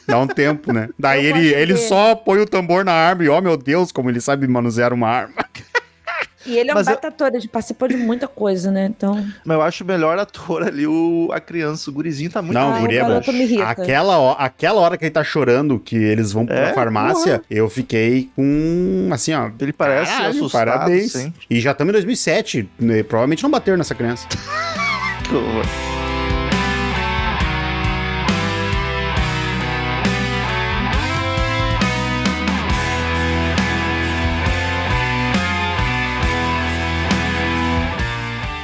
S2: dá um tempo, né? Daí
S3: Eu
S2: ele, ele só põe o tambor na arma e, ó, meu Deus, como ele sabe manusear uma arma.
S3: E ele é um
S1: Mas eu-
S3: baita ator, ele participou de muita coisa, né? Então.
S1: Mas eu acho o melhor ator ali, o, a criança. O gurizinho tá muito
S2: Não,
S3: Ah,
S2: o guri é bom. Aquela, ho- aquela hora que ele tá chorando, que eles vão pra
S1: É,
S2: farmácia, eu fiquei com, assim, ó...
S1: Ele parece
S2: caralho,
S1: assustado,
S2: parabéns.
S1: sempre.
S2: E já estamos em 2007, né? provavelmente não bateram nessa criança.
S1: Que horror.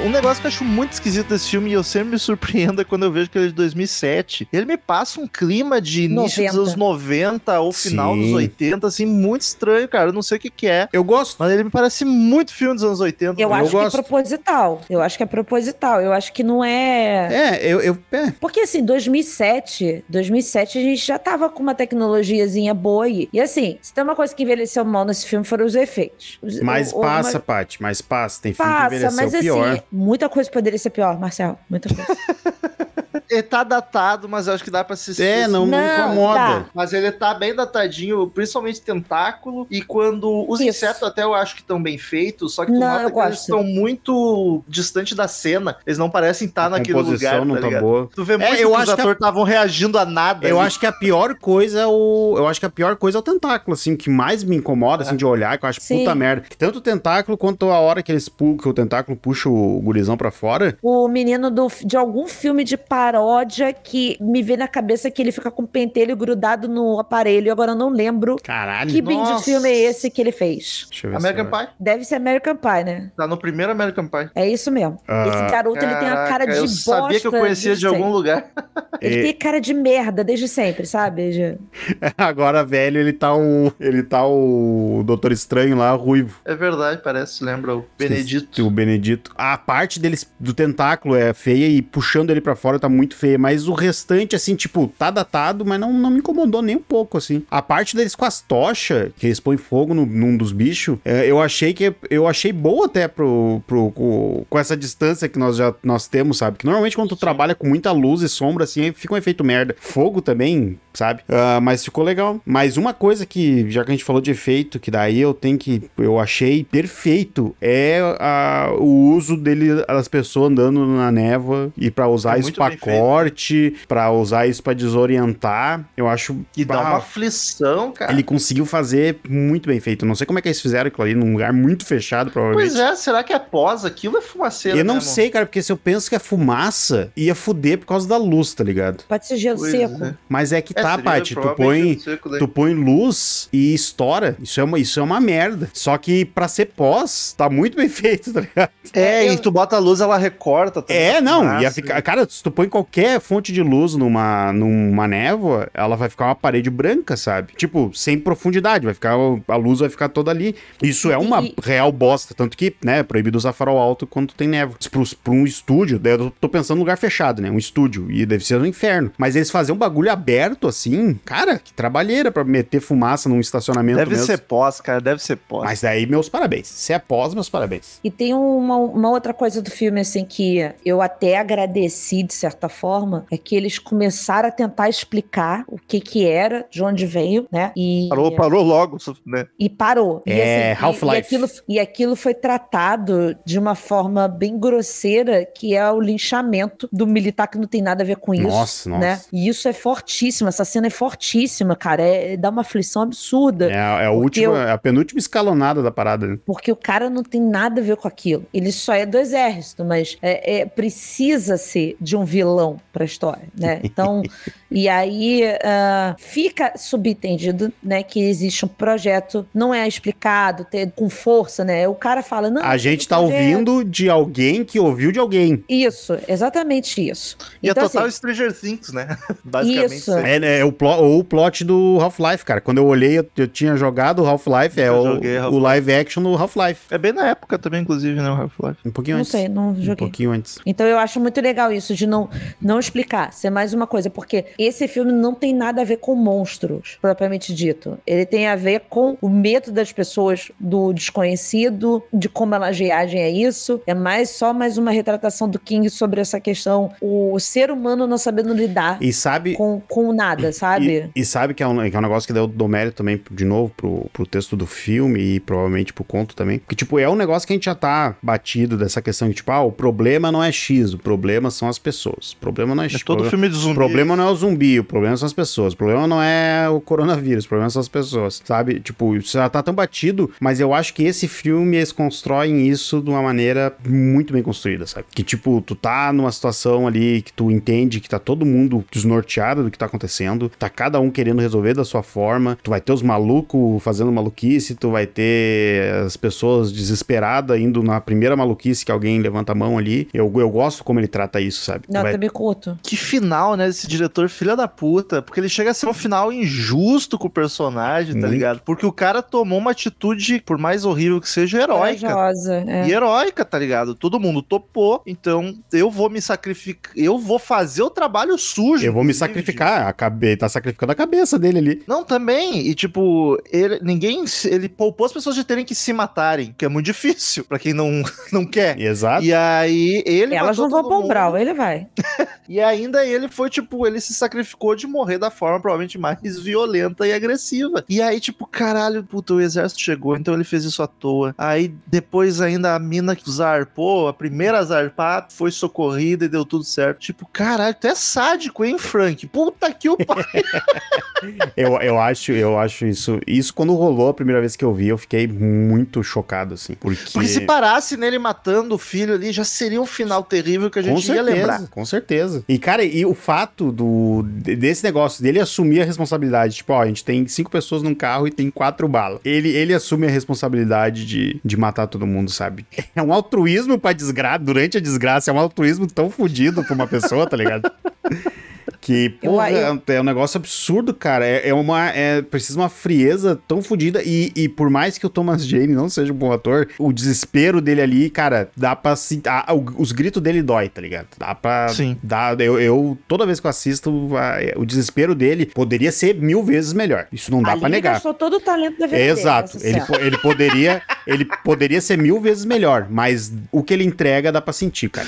S1: Um negócio que eu acho muito esquisito desse filme e eu sempre me surpreendo é quando eu vejo que ele é de 2007. Ele me passa um clima de início
S3: 90.
S1: dos anos 90 ou final
S2: Sim.
S1: dos 80, assim, muito estranho, cara. Eu não sei o que que é.
S2: Eu gosto.
S1: Mas ele me parece muito filme dos anos 80.
S3: Eu,
S2: Eu
S3: acho
S2: gosto.
S3: que é proposital. Eu acho que é proposital. Eu acho que não é.
S2: É, eu... eu é.
S3: Porque assim, 2007, 2007 a gente já tava com uma tecnologiazinha boa aí. E assim, se tem uma coisa que envelheceu mal nesse filme foram os efeitos. Os-
S2: Mas
S3: o-
S2: passa,
S3: uma-
S2: Paty, mas passa. Tem filme que
S3: Passa,
S2: envelheceu
S3: mas
S2: pior.
S3: assim, muita coisa poderia ser pior, Marcel. Muita coisa.
S1: Ele tá datado, mas eu acho que dá pra assistir.
S2: É, não, não,
S3: Não,
S2: incomoda.
S3: tá.
S1: Mas ele tá bem datadinho, principalmente tentáculo. E quando. Os
S3: Isso.
S1: insetos até eu acho que estão bem feitos, só que tu
S3: Não,
S1: nota que eles estão muito distante da cena. Eles não parecem estar
S2: A
S1: naquele
S2: composição
S1: lugar.
S2: não
S1: tá
S2: tá
S1: ligado?
S2: boa.
S1: Tu vê
S2: É,
S1: muito
S2: eu
S1: que os
S2: a-
S1: atores estavam reagindo a nada.
S2: Eu
S1: ali.
S2: acho que a pior coisa é o. Eu acho que a pior coisa é o tentáculo, assim, que mais me incomoda, assim, de olhar, que eu acho
S3: Sim.
S2: puta merda. Que tanto o tentáculo quanto a hora que eles pu- que o tentáculo puxa o gurizão pra fora.
S3: o menino do, de algum filme de paródia que me vê na cabeça que ele fica com o pentelho grudado no aparelho. E agora eu não lembro
S2: Caralho.
S3: que bem de
S1: Nossa.
S3: filme é esse que ele fez.
S2: Deixa eu ver
S1: American
S2: se eu-
S1: Pie.
S3: Deve ser American Pie, né?
S1: Tá no primeiro American Pie.
S3: É isso mesmo.
S2: Ah,
S3: Esse garoto, ele tem a cara
S1: Caraca,
S3: de
S1: eu
S3: bosta.
S1: sabia que eu conhecia de
S3: desde
S1: algum
S3: sempre.
S1: lugar.
S3: Ele
S2: É.
S3: tem cara de merda desde sempre, sabe? De-
S2: Agora, velho, ele tá o. Ele tá o Doutor Estranho lá, ruivo.
S1: É verdade, parece, lembra o Benedito.
S2: O Benedito. A parte deles do tentáculo é feia e puxando ele pra fora tá muito feia, mas o restante, assim, tipo, tá datado, mas não, não me incomodou nem um pouco, assim. A parte deles com as tochas, que eles põem fogo no- num dos bichos, é, eu achei que eu achei boa até pro, pro, com, com essa distância que nós já nós temos, sabe? Que normalmente quando tu trabalha com muita luz e sombra, assim, fica um efeito merda. Fogo também, sabe? Ah, mas ficou legal. Mas uma coisa que, já que a gente falou de efeito, que daí eu tenho que. Eu achei perfeito, é a- o uso dele, das pessoas andando na névoa e pra usar
S1: É
S2: isso corte, pra usar isso pra desorientar. Eu acho.
S1: E dá uma aflição, cara.
S2: Ele conseguiu fazer muito bem feito. Não sei como é que eles fizeram aquilo ali, num lugar muito fechado, provavelmente.
S1: Pois é, será que é pós? Aquilo é fumaceira
S2: Eu não
S1: mesmo?
S2: sei, cara, porque se eu penso que é fumaça, ia fuder por causa da luz, tá ligado?
S3: Pode ser gelo
S1: Pois
S3: seco.
S1: é.
S2: Mas é que
S1: É,
S2: tá, Paty, tu põe, tu põe luz e estoura. Isso é, uma, isso é uma merda. Só que pra ser pós, tá muito bem feito, tá ligado?
S1: É,
S3: Eu-
S1: e tu bota a luz, ela recorta. também.
S2: É, não,
S1: Massa.
S2: ia ficar. Cara, se tu põe qual- qualquer fonte de luz numa, numa névoa, ela vai ficar uma parede branca, sabe? Tipo, sem profundidade, vai ficar a luz vai ficar toda ali. Isso é uma
S3: E-
S2: real bosta, tanto que, né, é proibido usar farol alto quando tem névoa. Pra um estúdio, daí eu tô pensando em lugar fechado, né? Um estúdio, e deve ser no inferno. Mas eles fazem um bagulho aberto assim, cara, que trabalheira pra meter fumaça num estacionamento
S1: Deve
S2: mesmo.
S1: ser pós, cara, deve ser pós.
S2: Mas daí, meus parabéns. Se é pós, meus parabéns.
S3: E tem uma, uma outra coisa do filme, assim, que eu até agradeci, de certa forma, é que eles começaram a tentar explicar o que que era, de onde veio, né? E
S1: Parou, parou logo, né?
S3: e parou. E,
S2: É,
S3: assim, e-
S2: Half-Life.
S3: E, aquilo, e aquilo foi tratado de uma forma bem grosseira, que é o linchamento do militar que não tem nada a ver com isso.
S2: Nossa, nossa.
S3: Né? E isso é fortíssimo, essa cena é fortíssima, cara. É, dá uma aflição absurda.
S2: É, a- é a, última,
S3: eu-
S2: é a penúltima escalonada da parada, né?
S3: Porque o cara não tem nada a ver com aquilo. Ele só é do exército, mas é, é- precisa ser de um vilão pra história, né? Então, e aí ah, fica subentendido, né, que existe um projeto, não é explicado, ter, com força, né? O cara fala, não.
S2: A gente tá
S3: projeto-
S2: ouvindo de alguém que ouviu de alguém.
S3: Isso, exatamente isso.
S1: E
S3: então,
S1: é total
S3: assim,
S1: Stranger Things, né? Basicamente.
S3: Isso.
S2: É, né, é o, plo- ou o plot do Half-Life, cara. Quando eu olhei, eu, eu tinha jogado o Half-Life, é o,
S1: joguei
S2: o live action do Half-Life.
S1: É bem na época também, inclusive, né? O Half-Life.
S2: Um pouquinho
S3: não
S2: antes.
S3: sei, não
S2: Um
S3: joguei.
S2: pouquinho antes.
S3: Então eu acho muito legal isso de não, não explicar, ser mais uma coisa, porque esse filme não tem nada a ver com monstros, propriamente dito. Ele tem a ver com o medo das pessoas do desconhecido, de como elas reagem a isso. É mais só mais uma retratação do King sobre essa questão, o ser humano não sabendo lidar
S2: E sabe.
S3: com, com nada, sabe?
S2: E, e sabe que é, um, que é um negócio que deu, dou mérito também, de novo, pro, pro texto do filme e provavelmente pro conto também. Porque, tipo, é um negócio que a gente já tá batido dessa questão de, tipo, ah, o problema não é X, o problema são as pessoas. O problema não é
S1: É
S2: X.
S1: todo
S2: problema-
S1: filme de
S2: O
S1: zumbi.
S2: problema não é o zumbi, o problema são as pessoas. O problema não é o coronavírus, o problema são as pessoas, sabe? Tipo, isso já tá tão batido, mas eu acho que esse filme, eles constroem isso de uma maneira muito bem construída, sabe? Que, tipo, tu tá numa situação ali que tu entende que tá todo mundo desnorteado do que tá acontecendo, tá cada um querendo resolver da sua forma, tu vai ter os malucos fazendo maluquice, tu vai ter as pessoas desesperadas indo na primeira maluquice que alguém levanta a mão ali. Eu, eu gosto como ele trata isso, sabe?
S3: Não,
S2: vai-
S3: também curto.
S1: Que final, né, desse diretor filha da puta. Porque ele chega a ser um final injusto com o personagem, tá
S2: Muito.
S1: ligado? Porque o cara tomou uma atitude, por mais horrível que seja, heróica.
S3: Corajosa, é.
S1: E heróica, tá ligado? Todo mundo topou, então eu vou me sacrificar. Eu vou fazer o trabalho sujo.
S2: Eu vou me sacrificar, a cabe... tá sacrificando a cabeça dele ali.
S1: Não, também. E tipo, ele, ninguém. Ele poupou as pessoas de terem que se matarem, que é muito difícil pra quem não, não quer.
S2: Exato.
S1: E aí ele.
S3: Elas
S1: matou
S3: não vão um brau, ele vai.
S1: E ainda ele foi, tipo, ele se sacrificou de morrer da forma provavelmente mais violenta e agressiva. E aí, tipo, caralho, puta, o exército chegou, então ele fez isso à toa. Aí depois ainda a mina que zarpou, a primeira a zarpar, foi socorrida e deu tudo certo. Tipo, caralho, tu é sádico, hein, Frank? Puta que o pai.
S2: Eu, eu, acho, eu acho isso. Isso quando rolou a primeira vez que eu vi, eu fiquei muito chocado, assim. Porque.
S1: Porque se parasse nele matando o filho ali, já seria um final terrível que a
S2: Com
S1: gente ia
S2: certeza,
S1: lembrar.
S2: com certeza. E, cara, e o fato do, de- desse negócio, dele assumir a responsabilidade, tipo, ó, a gente tem cinco pessoas num carro e tem quatro balas. Ele, ele assume a responsabilidade de, de matar todo mundo, sabe? É um altruísmo pra desgraça, durante a desgraça, é um altruísmo tão fodido pra uma pessoa, tá ligado? Que,
S3: Eu-
S2: porra,
S3: eu-
S2: é um negócio absurdo, cara. É, é uma. É, precisa uma frieza tão fodida. E, e por mais que o Thomas Jane não seja um bom ator, o desespero dele ali, cara, dá pra se. o- os gritos dele dói, tá ligado? Dá pra.
S1: Sim.
S2: Dá, eu, eu- toda vez que eu assisto, vai- o desespero dele poderia ser mil vezes melhor. Isso não dá
S3: Ali
S2: pra
S3: ele
S2: negar.
S3: gastou todo o talento da vida
S2: Exato. Ele, po- ele poderia, ele poderia ser mil vezes melhor, mas o que ele entrega dá pra sentir, cara.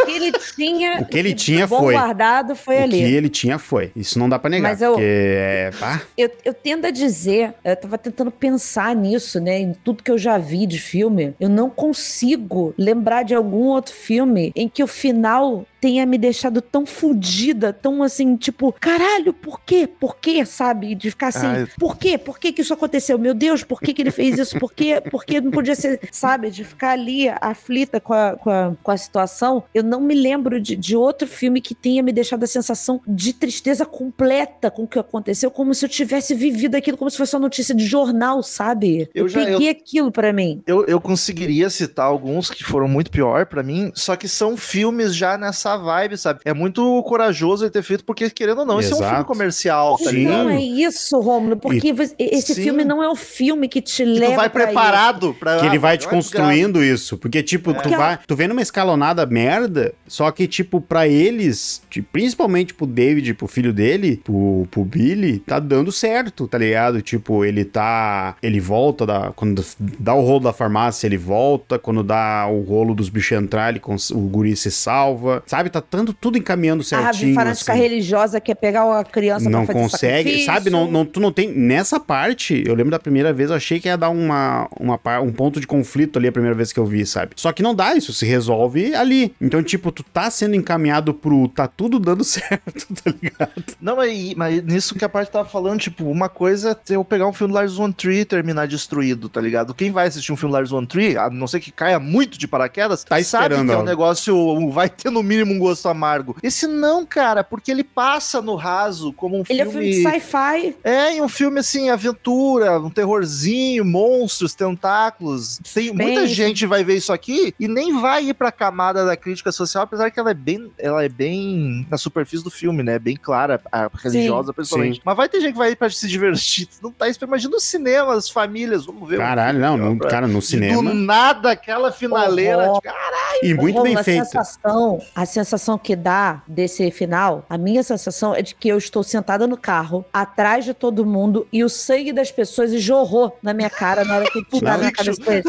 S3: O que ele tinha,
S2: O que ele tinha
S3: bom
S2: foi.
S3: guardado foi
S2: o
S3: ali.
S2: que ele tinha foi. Isso não dá pra negar.
S3: Mas eu-
S2: Porque é. pá,
S3: Eu, eu tendo a dizer, eu tava tentando pensar nisso, né? Em tudo que eu já vi de filme. Eu não consigo lembrar de algum outro filme em que o final tenha me deixado tão fodida, tão assim, tipo, caralho, por quê? Por quê? Sabe? De ficar assim,
S1: Ah,
S3: por quê? Por que que isso aconteceu? Meu Deus, por que que ele fez isso? Por quê? Por que não podia ser, sabe? De ficar ali aflita com a, com a, com a situação. Eu não me lembro de, de outro filme que tenha me deixado a sensação de tristeza completa com o que aconteceu, como se eu tivesse vivido aquilo como se fosse uma notícia de jornal, sabe?
S1: Eu
S3: Eu,
S1: já-
S3: peguei aquilo pra mim.
S1: Eu, eu conseguiria citar alguns que foram muito pior pra mim, só que são filmes já nessa essa vibe, sabe? É muito corajoso ele ter feito, porque, querendo ou não, esse é um filme
S2: Exato.
S1: comercial, tá ligado?
S3: Não é isso, Rômulo, porque você- esse
S1: Sim.
S3: filme não é um filme que te
S1: Que
S3: leva
S1: tu vai
S3: pra
S1: preparado pra.
S2: Que ele
S1: ah,
S2: vai te construindo isso. Porque, tipo, tu
S3: Porque
S2: vai. Tu vem numa escalonada merda, só que, tipo, pra eles, principalmente pro David, pro filho dele, pro, pro Billy, tá dando certo, tá ligado? Tipo, ele tá. Ele volta da. Quando dá o rolo da farmácia, ele volta. Quando dá o rolo dos bichos entrar, ele o guri se salva. Sabe? Tá tanto, tudo encaminhando
S3: A
S2: certinho.
S3: fanática
S2: assim.
S3: religiosa quer pegar a criança
S2: não
S3: pra fazer
S2: consegue,
S3: sacrifício.
S2: sabe? Não, não, tu não tem. Nessa parte, eu lembro da primeira vez, eu achei que ia dar uma, uma, um ponto de conflito ali a primeira vez que eu vi, sabe? Só que não dá, isso se resolve ali. Então, tipo, tu tá sendo encaminhado pro tá tudo dando certo, tá ligado?
S1: Não, mas, mas nisso que a parte tava falando, tipo, uma coisa é eu pegar um filme do Lars One Tree e terminar destruído, tá ligado? Quem vai assistir um filme do Lars One Tree, a não ser que caia muito de paraquedas,
S2: Tá
S1: sabe
S2: esperando
S1: que é um negócio, vai ter no mínimo um gosto amargo. Esse não, cara, porque ele passa no raso como um
S3: Ele é
S1: filme...
S3: filme de sci-fi.
S1: É, e um filme assim, aventura, um terrorzinho, monstros, tentáculos. Tem, muita gente vai ver isso aqui e nem vai ir pra camada da crítica social, apesar que ela é bem, ela é bem na superfície do filme, né? Bem clara, a religiosa principalmente. Mas vai ter gente que vai ir pra se divertir. Não tá isso, imagina o cinema, as famílias, vamos ver. um
S2: Caralho,
S1: filme,
S2: não, não,
S1: pra-
S2: cara, no
S1: e Do
S2: cinema.
S1: nada, aquela finaleira.
S3: Horror.
S1: tipo,
S2: E muito bem
S3: Rômulo, a
S2: feito.
S3: Sensação, a sensação que dá desse final, a minha sensação é de que eu estou sentada no carro, atrás de todo mundo, e o sangue das pessoas jorrou na minha cara na hora que
S1: Não.
S3: na cabeça dele.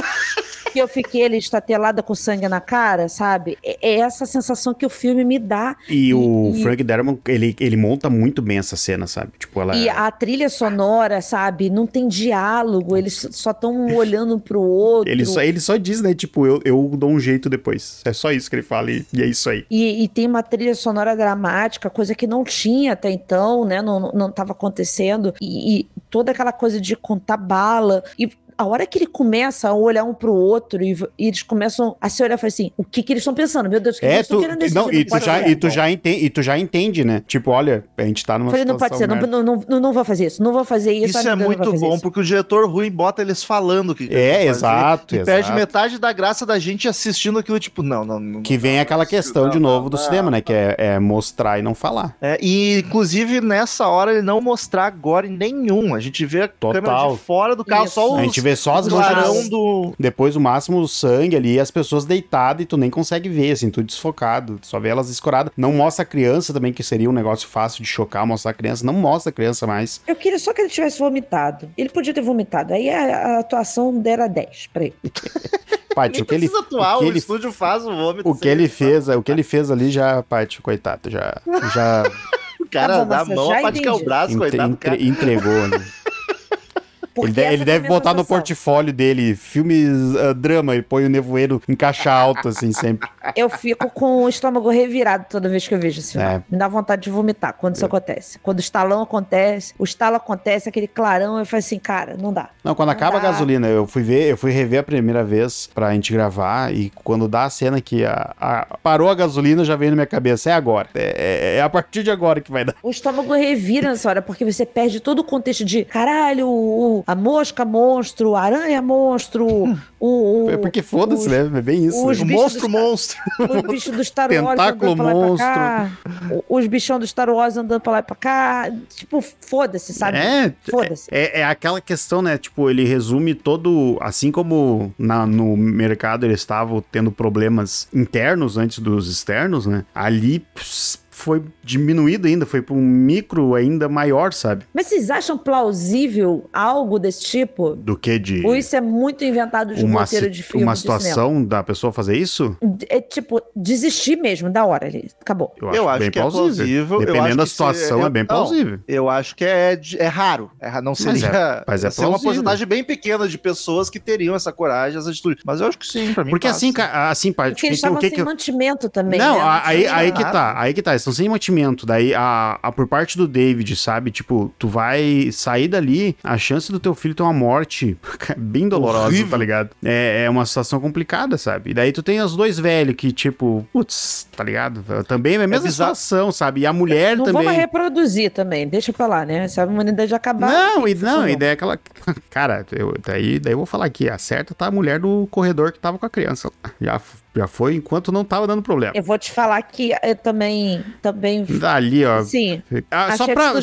S3: Que eu fiquei ali estatelada com sangue na cara, sabe? É é essa sensação que o filme me dá.
S2: E o
S3: E-
S2: Frank Darabont, ele, ele monta muito bem essa cena, sabe? Tipo, ela.
S3: E a trilha sonora, sabe? Não tem diálogo, eles só estão olhando um pro outro.
S2: Ele só, ele só diz, né? Tipo, eu, eu dou um jeito depois. É só isso que ele fala e, e é isso aí.
S3: E, e tem uma trilha sonora dramática, coisa que não tinha até então, né? Não, não tava acontecendo. E, e toda aquela coisa de contar bala. E a hora que ele começa a olhar um pro outro e, e eles começam a se olhar e falar assim: o que que eles estão pensando? Meu Deus, o que, que
S2: É,
S3: eles estão
S2: tu,
S3: querendo decidir?
S2: não, e,
S3: Não
S2: tu
S3: pode
S2: já, e, tu já entende, e tu já entende, né? Tipo, olha, a gente tá numa
S3: Falei, não pode ser, não, não, não, não vou fazer isso, não vou fazer isso.
S1: Isso é muito bom,
S3: isso.
S1: porque o diretor ruim bota eles falando o que que
S2: É, exato,
S1: E perde
S2: exato.
S1: metade da graça da gente assistindo aquilo, tipo, não, não. não
S2: Que vem aquela questão de
S1: não,
S2: novo do
S1: não.
S2: cinema, né? Que é, é mostrar e não falar.
S1: É, e inclusive nessa hora ele não mostrar gore nenhum. A gente vê a câmera
S2: Total.
S1: de fora do carro,
S3: Isso.
S1: só o
S2: A gente vê só as manchas.
S1: do.
S2: Depois o máximo o sangue ali, e as pessoas deitadas e tu nem consegue ver, assim, tudo desfocado. Tu só vê elas escoradas. Não mostra a criança também, que seria um negócio fácil de chocar, mostrar a criança. Não mostra a criança mais.
S3: Eu queria só que ele tivesse vomitado. Ele podia ter vomitado. Aí a, a atuação dera 10 pra ele.
S2: Paty,
S1: Nem
S2: o que ele,
S1: precisa atuar,
S2: o
S1: o,
S2: que ele,
S1: estúdio faz o vômito.
S2: o que ele fez, o que ele fez ali já, Paty, coitado, já, já
S1: O cara
S3: Tá bom,
S1: dá a mão,
S3: já
S1: pode que é o braço,
S2: entre-
S1: coitado
S2: entre- entregou, né? Ele, ele
S3: a
S2: deve botar no portfólio dele filmes ah, drama e põe o nevoeiro em caixa alta, assim, sempre.
S3: Eu fico com o estômago revirado toda vez que eu vejo esse filme.
S2: É.
S3: Me dá vontade de vomitar quando isso acontece. Quando o estalão acontece, o estalo acontece, aquele clarão, eu falo assim, cara, não dá.
S2: Não, quando
S3: Não
S2: acaba a
S3: dá.
S2: gasolina, eu fui ver, eu fui rever a primeira vez pra gente gravar e quando dá a cena que a, a- parou a gasolina, já veio na minha cabeça, é agora. É, é- é a partir de agora que vai dar.
S3: O estômago revira nessa hora, porque você perde todo o contexto de caralho, o- a mosca monstro, a aranha monstro, o. o
S2: É porque foda-se, né? É bem isso.
S3: os
S2: né?
S1: Monstro, monstro.
S3: Os bichos do Star Wars
S2: Tentáculo
S3: andando pra lá e
S2: monstro.
S3: pra cá. Os bichão do Star Wars andando pra lá e pra cá. Tipo, foda-se, sabe?
S2: É,
S3: Foda-se.
S2: É, é aquela questão, né? Tipo, ele resume todo. Assim como na- no mercado eles estavam tendo problemas internos antes dos externos, né? Ali ps, foi diminuído ainda, foi para um micro ainda maior, sabe?
S3: Mas vocês acham plausível algo desse tipo?
S2: Do que de
S3: Ou isso é muito inventado de
S2: uma,
S3: roteiro
S2: si-
S3: de filme
S2: uma situação da pessoa fazer isso?
S3: É tipo, desistir mesmo, da hora ali. Acabou.
S1: Eu acho
S2: bem
S1: que é plausível, eu
S2: Dependendo
S1: acho
S2: da situação,
S1: eu-
S2: é bem
S1: não,
S2: plausível.
S1: Eu acho que é, é raro. É, não
S2: Mas
S1: seria.
S2: é- mas é
S1: seria uma
S2: plausível.
S1: porcentagem bem pequena de pessoas que teriam essa coragem, essa atitude. Mas eu acho que sim, pra mim.
S2: Porque
S1: passa.
S2: assim, assim, pai,
S3: Porque eles
S2: o que,
S3: estavam
S2: que
S3: sem
S2: que eu-
S3: mantimento também.
S2: Não,
S3: né?
S2: aí,
S1: tinha
S2: aí que tá, aí que tá, estão sem mantimento. Daí, a, a- por parte do David, sabe? Tipo, tu vai sair dali, a chance do teu filho ter uma morte bem dolorosa,
S1: Horrível.
S2: tá ligado? É, é uma situação complicada, sabe? E daí tu tem os dois velhos que, tipo, putz, tá ligado? Também é a mesma
S1: bizarro.
S2: situação, sabe? E a mulher
S3: Não
S2: também.
S3: vamos reproduzir também, deixa pra lá, né? Se a humanidade acabar.
S2: Não, e, não, a ideia é aquela. Cara, eu, daí, daí eu vou falar aqui, a certa tá a mulher do corredor que tava com a criança. lá. Já Já foi enquanto não tava dando problema.
S3: Eu vou te falar que eu também, também,
S2: Dali, ó.
S3: sim.
S2: Ah, só, pra,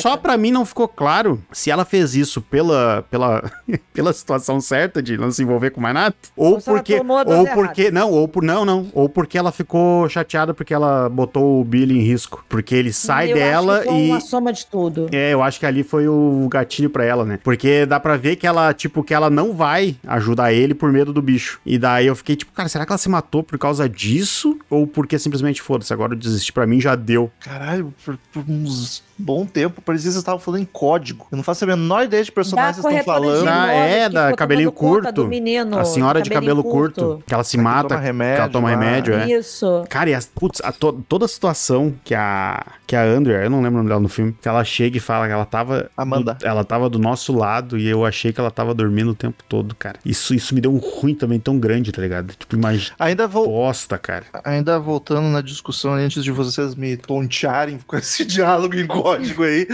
S2: só pra mim não ficou claro se ela fez isso pela, pela, pela situação certa de não se envolver com mais nada. Ou,
S3: Ou
S2: porque. Ou porque. Não, ou por. Não, não. Ou porque ela ficou chateada porque ela botou o Billy em risco. Porque ele sai
S3: eu
S2: dela
S3: acho que foi
S2: e.
S3: uma soma de tudo.
S2: É, eu acho que ali foi o gatilho pra ela, né? Porque dá pra ver que ela, tipo, que ela não vai ajudar ele por medo do bicho. E daí eu fiquei tipo, cara, será que ela se matou por causa disso? Ou porque simplesmente foda-se, agora eu desisti. Pra mim já deu.
S1: Caralho, por, por uns bom tempo, parecia que vocês estavam falando em código. Eu não faço a menor ideia de personagens que vocês estão falando.
S2: Ah, é, da cabelinho curto.
S3: menino,
S2: A senhora de cabelo curto, que ela se
S1: Que
S2: mata,
S1: toma remédio,
S2: que ela toma
S1: lá.
S2: remédio, é.
S3: Isso.
S2: Cara, e as, putz, a to- toda a situação que a, que a Andrea, eu não lembro o nome dela no filme, que ela chega e fala que ela tava.
S1: Amanda.
S2: do- ela tava do nosso lado e eu achei que ela tava dormindo o tempo todo, cara. Isso, isso me deu um ruim também tão grande, tá ligado? Tipo, imagina.
S1: Ainda vou,
S2: Bosta, cara.
S1: Ainda voltando na discussão antes de vocês me pontearem com esse diálogo em código aí.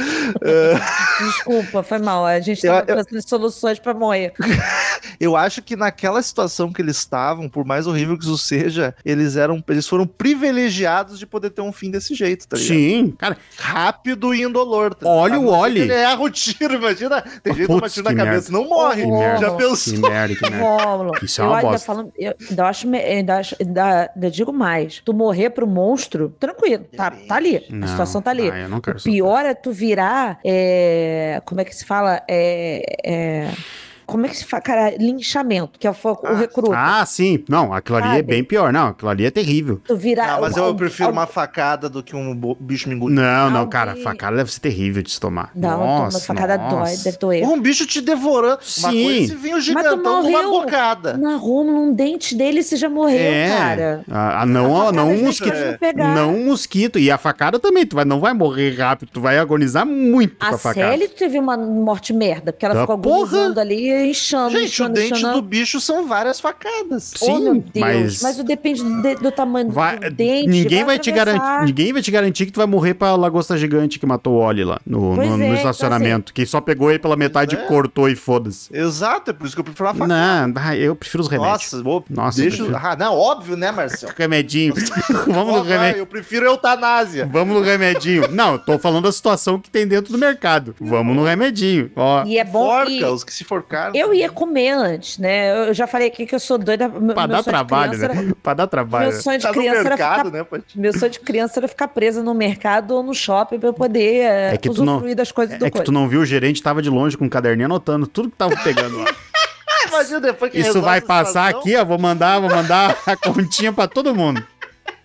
S3: Desculpa, foi mal. A gente
S1: Eu-
S3: tava
S1: eu-
S3: pensando em soluções pra morrer.
S1: eu acho que naquela situação que eles estavam, por mais horrível que isso seja, eles eram, eles foram privilegiados de poder ter um fim desse jeito, tá ligado?
S2: Sim, cara.
S1: Rápido e indolor. Tá
S2: Olha o
S1: que Ele erra o tiro, imagina. Tem gente que toma
S2: Putz,
S1: tiro na
S2: que
S1: cabeça não morre.
S2: Que
S3: Oh,
S2: merda.
S1: Já
S2: Que
S1: pensou?
S2: merda, que merda. Isso é
S3: eu
S2: uma
S3: ainda
S2: bosta.
S3: falando, eu ainda acho, ainda, acho- ainda- ainda digo mais. Tu morrer pro monstro, tranquilo, tá, tá ali.
S2: Não,
S3: a situação tá ali.
S2: ah, eu não quero
S3: o pior é tu virar, é, como é que se fala? É, é, como é que se fala? Cara, linchamento, que é o, fo- o
S1: Ah,
S3: recruta.
S2: Ah, sim. Não, aquilo ali é
S3: Sabe?
S2: bem pior. Não, aquilo ali é terrível.
S3: Tu virar.
S1: Não, mas eu
S3: al-
S1: prefiro uma facada do que um bicho me engolir.
S2: Não, não, cara. Facada deve ser terrível de se tomar.
S3: Não,
S2: nossa,
S3: toma facada dói,
S2: nossa.
S3: deve doer.
S1: Um bicho te devorando. Uma
S2: Sim.
S1: coisa se vinha o
S3: Mas tu
S1: gigantão numa
S3: morreu.
S1: bocada.
S3: Na Rômulo, um dente dele você já morreu,
S2: É.
S3: cara.
S2: Ah, ah, não,
S3: A
S2: não um mosquito.
S3: pode não
S2: um mosquito. E a facada também. Tu vai, não vai morrer rápido. Tu vai agonizar muito com
S3: A
S2: a facada.
S3: Sally teve uma morte merda, porque ela
S2: Ah,
S3: ficou
S2: porra!
S3: agonizando ali, inchando,
S1: Gente, o
S3: inchando,
S1: dente
S3: inchando.
S1: do bicho são várias facadas.
S3: Oh,
S2: Sim,
S3: meu Deus.
S2: mas-
S3: Mas, o depende do, do tamanho
S2: Vai-
S3: do dente.
S2: ninguém vai, te
S3: atravessar.
S2: garantir, ninguém vai te garantir que tu vai morrer pra lagosta gigante que matou o Oli lá no, no- no
S3: é, então,
S2: estacionamento. que só pegou ele pela metade
S1: é.
S2: e cortou e foda-se.
S1: Exato, é por isso que eu prefiro a facada.
S2: Não, eu prefiro os remédios.
S1: Nossa, vou,
S2: Nossa, eu
S1: deixa...
S2: prefiro.
S1: Ah, não, óbvio, né, Marcelo?
S2: Remedinho. Vamos no
S1: vai,
S2: remédio.
S1: eu prefiro eutanásia.
S2: Vamos no remedinho. Não, eu tô falando da situação que tem dentro do mercado. Vamos no remedinho. Ó,
S3: E é bom
S1: Forca,
S3: que...
S1: os que se forcaram.
S3: Eu ia comer antes, né? Eu já falei aqui que eu sou doida.
S2: Pra
S3: meu
S2: dar trabalho, né?
S3: era-
S2: Pra dar trabalho.
S3: Meu sonho de
S1: Tá
S3: criança era
S1: mercado,
S3: ficar
S1: né?
S3: Meu sonho de criança era ficar presa no mercado ou no shopping pra eu poder é,
S2: É que tu não-
S3: usufruir das coisas do
S2: É que
S3: coisa.
S2: tu não viu o gerente tava de longe com um caderninho anotando tudo que tava pegando lá.
S1: Imagina depois que
S2: Isso vai passar
S1: situação.
S2: aqui, ó. Vou mandar, vou mandar a continha pra todo mundo.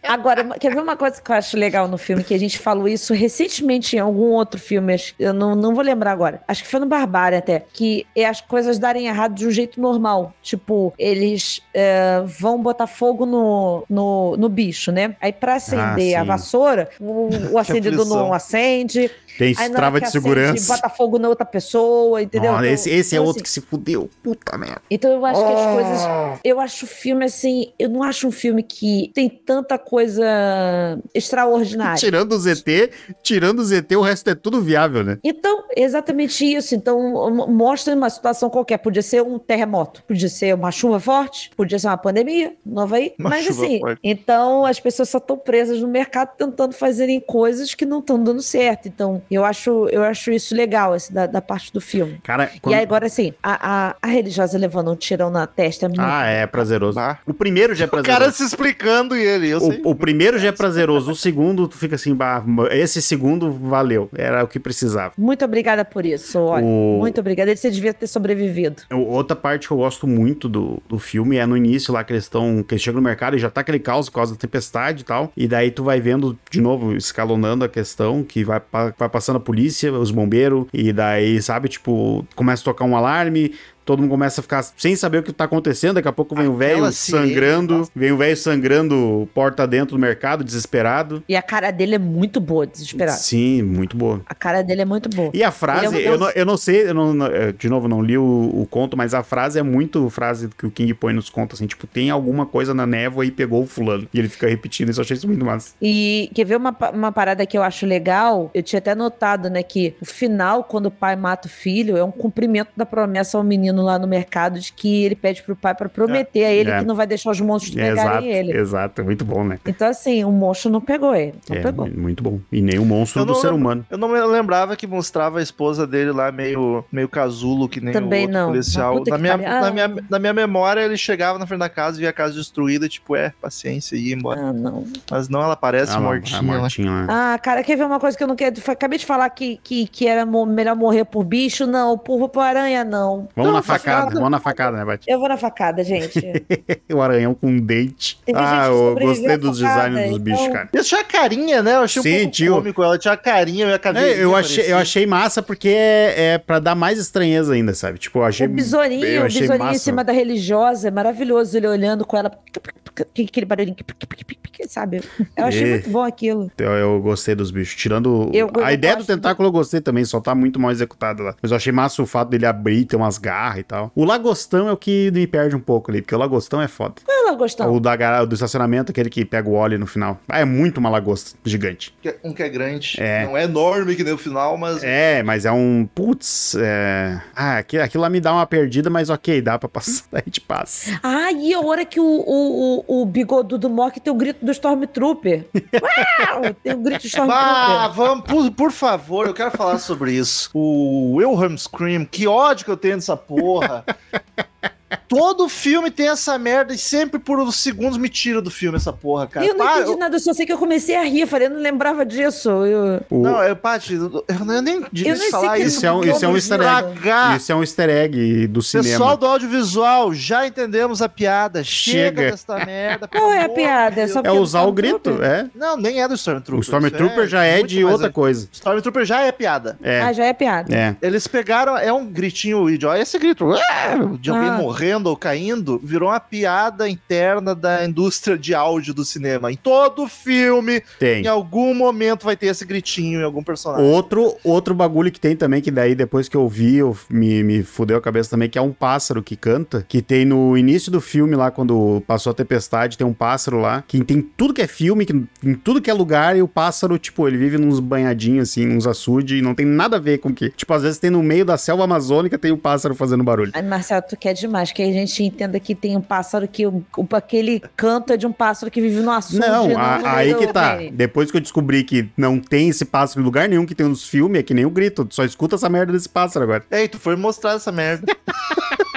S3: Agora, quer ver uma coisa que eu acho legal no filme? Que a gente falou isso recentemente em algum outro filme, eu não, não vou lembrar agora. Acho que foi no Barbária até. Que é as coisas darem errado de um jeito normal. Tipo, eles é, vão botar fogo no, no, no bicho, né? Aí pra acender
S2: Ah,
S3: a vassoura, o, o acendedor não acende.
S2: Tem
S3: Aí
S2: trava de
S3: acende,
S2: segurança.
S3: bota fogo na outra pessoa, entendeu?
S2: Ó,
S3: Então-
S2: esse esse é
S3: então,
S2: outro
S3: assim,
S2: que se fudeu. Puta merda.
S3: então eu acho que as coisas.
S2: Oh.
S3: Eu acho o filme assim. Eu não acho um filme que tem tanta coisa extraordinária.
S2: Tirando o ZT, tirando o ZT, o resto é tudo viável, né?
S3: Então, exatamente isso. Então, mostra uma situação qualquer. Podia ser um terremoto, podia ser uma chuva forte, podia ser uma pandemia, não vai.
S1: Uma
S3: Mas assim,
S1: forte.
S3: então as pessoas só estão presas no mercado tentando fazerem coisas que não estão dando certo. Então, eu acho, eu acho isso legal, esse, da, da parte do filme.
S2: Cara,
S3: E
S2: quando...
S3: aí, agora assim, a, a, a religiosa levando um tirão na testa é muito.
S2: Ah, é prazeroso.
S1: Bah.
S2: O primeiro já é
S1: O
S2: prazeroso.
S1: cara se explicando e ele, eu sei.
S2: O, o primeiro já é prazeroso, o segundo tu fica assim, bah, esse segundo valeu, era o que precisava.
S3: Muito obrigada por isso, olha.
S2: O-
S3: Muito obrigada. Você devia ter sobrevivido.
S2: O- Outra parte que eu gosto muito do, do filme é no início lá que eles estão, que eles chegam no mercado e já tá aquele caos por causa da tempestade e tal, e daí tu vai vendo de novo, escalonando a questão, que vai, vai passando a polícia, os bombeiros, e daí, sabe, tipo, começa a tocar um alarme, todo mundo começa a ficar sem saber o que tá acontecendo. Daqui a pouco vem o velho
S1: Aquela
S2: sangrando,
S1: nossa.
S2: vem o velho sangrando porta dentro do mercado, desesperado.
S3: E a cara dele é muito boa, desesperada.
S2: Sim, muito boa.
S3: A cara dele é muito boa.
S2: E a frase,
S3: é um-
S2: eu, não, eu não sei, eu não, eh, de novo, não li o, o conto, mas a frase é muito frase que o King põe nos contos, assim, tipo, tem alguma coisa na névoa e pegou o fulano. E ele fica repetindo isso, eu achei isso muito massa.
S3: E quer ver uma, uma parada que eu acho legal? Eu tinha até notado, né, que o final, quando o pai mata o filho, é um cumprimento da promessa ao menino engano, lá no mercado, de que ele pede pro pai pra prometer a ele
S2: É.
S3: que não vai deixar os monstros
S2: É,
S3: pegarem
S2: exato,
S3: ele.
S2: exato. Muito bom, né?
S3: Então, assim, o monstro não pegou ele. Não
S2: É,
S3: pegou.
S2: muito bom. E nem o monstro
S1: Eu
S2: do ser humano.
S1: Eu não me lembrava que mostrava a esposa dele lá meio, meio casulo, que nem
S3: Também
S1: o outro
S3: não.
S1: policial. Na minha, na,
S3: Ah.
S1: minha, na minha memória, ele chegava na frente da casa, via a casa destruída, tipo, é, paciência, e ia embora.
S3: Ah, não.
S1: Mas não, ela parece
S2: Ah, lá,
S1: mortinha. lá.
S2: mortinha lá.
S3: Ah, cara, quer ver uma coisa que eu não quero? Acabei de falar que, que, que era melhor morrer por bicho, não. Por, por aranha, não.
S2: Vamos
S3: Não,
S2: na facada, vamos na facada, né, Bate?
S3: Eu vou na facada, gente.
S2: o aranhão com um dente.
S3: Teve
S2: ah, eu gostei dos designs dos bichos,
S3: então-
S2: cara.
S1: Isso tinha carinha, né? Eu achei
S2: Sim,
S1: um pouco
S2: tio.
S1: cômico. Ela tinha carinha, minha cabeça.
S2: É, eu, achei, eu achei massa porque é, é pra dar mais estranheza ainda, sabe? Tipo, eu achei.
S3: O besourinho,
S2: eu
S3: o
S2: achei
S3: besourinho em cima da religiosa, é maravilhoso ele olhando com ela. Aquele barulhinho, sabe? Eu achei
S2: É.
S3: muito bom aquilo.
S2: Eu, eu gostei dos bichos. Tirando.
S3: Eu- eu
S2: a ideia do tentáculo eu gostei também, só tá muito mal executado lá. Mas eu achei massa o fato dele abrir, ter umas garras e tal. O Lagostão é o que me perde um pouco ali, porque o Lagostão é foda.
S3: Ela gostou.
S2: O da, gar- do estacionamento, aquele que pega o óleo no final. Ah, é muito uma lagosta gigante.
S1: Um que é grande.
S2: É.
S1: Não é enorme que nem o final, mas.
S2: É, mas é um. Putz, é. Ah, aquilo, aquilo lá me dá uma perdida, mas ok, dá pra passar. A gente passa.
S3: Ah, e a hora que o, o, o, bigodudo do Mock tem o grito do Stormtrooper. Uau! Tem o grito do
S1: Ah,
S3: Stormtrooper.
S1: vamos, por, por favor, eu quero falar sobre isso. O Wilhelm Scream, que ódio que eu tenho dessa porra. Todo filme tem essa merda e sempre por uns segundos me tira do filme essa porra, cara.
S3: eu não
S1: Pá,
S3: entendi nada, eu só sei que eu comecei a rir. Falei, eu não lembrava disso. Eu...
S2: O-
S1: Não, é, Paty, eu, eu nem devia falar
S3: que
S1: isso.
S2: Isso é um- isso é um easter egg. Isso é um easter egg do cinema.
S1: Pessoal do audiovisual, já entendemos a piada. Chega,
S2: Chega.
S1: desta merda.
S3: Qual é a piada? É só
S2: É
S3: porque
S2: usar o grito, é.
S1: Não, nem é do Stormtrooper.
S2: O Stormtrooper
S1: Isso
S2: já é
S1: muito
S2: de outra coisa.
S1: Stormtrooper já é piada.
S2: É.
S3: Ah, já é piada.
S2: É.
S1: Eles pegaram, é um gritinho idiota, esse grito "Ah!" de alguém
S3: Ah.
S1: morrendo ou caindo, virou uma piada interna da indústria de áudio do cinema. Em todo filme,
S2: Tem.
S1: em algum momento vai ter esse gritinho em algum personagem.
S2: Outro, outro bagulho que tem também, que daí depois que eu vi, eu, me, me fudeu a cabeça também, que é um pássaro que canta, que tem no início do filme lá, quando passou a tempestade, tem um pássaro lá, que tem tudo que é filme, que em tudo que é lugar, e o pássaro, tipo, ele vive nos banhadinhos, assim, nos açudes, e não tem nada a ver com que... Tipo, às vezes tem no meio da selva amazônica, tem o pássaro fazendo barulho.
S3: Ai, Marcelo, tu quer demais que a gente entenda que tem um pássaro que o, aquele canto é de um pássaro que vive no açude.
S2: Não,
S3: no
S2: a- aí que tá. Depois que eu descobri que não tem esse pássaro em lugar nenhum que tem nos filmes, é que nem o grito. Tu só escuta essa merda desse pássaro agora.
S1: Ei, tu foi mostrar essa merda.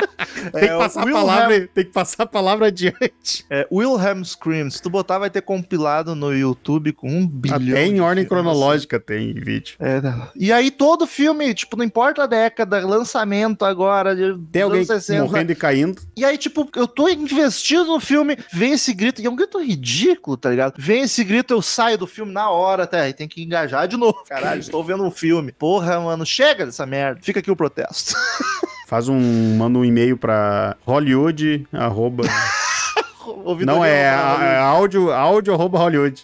S2: Tem
S1: É,
S2: que
S1: o
S2: passar a
S1: Wilhelm-
S2: palavra, tem que passar a palavra adiante.
S1: É, Wilhelm Scream. Se tu botar, vai ter compilado no YouTube com um bilhão.
S2: Até em
S1: de
S2: ordem cronológica tem vídeo.
S1: É, né? e aí todo filme, tipo, não importa a década, lançamento agora,
S2: Tem alguém
S1: anos 60.
S2: morrendo e caindo.
S1: E aí, tipo, eu tô investido no filme, vem esse grito, e é um grito ridículo, tá ligado? Vem esse grito, eu saio do filme na hora, até aí tem que engajar de novo. Caralho, estou vendo um filme. Porra, mano, chega dessa merda. Fica aqui o protesto.
S2: Faz um. Manda um e-mail pra Hollywood. Arroba, não é, é áudio, áudio arroba Hollywood.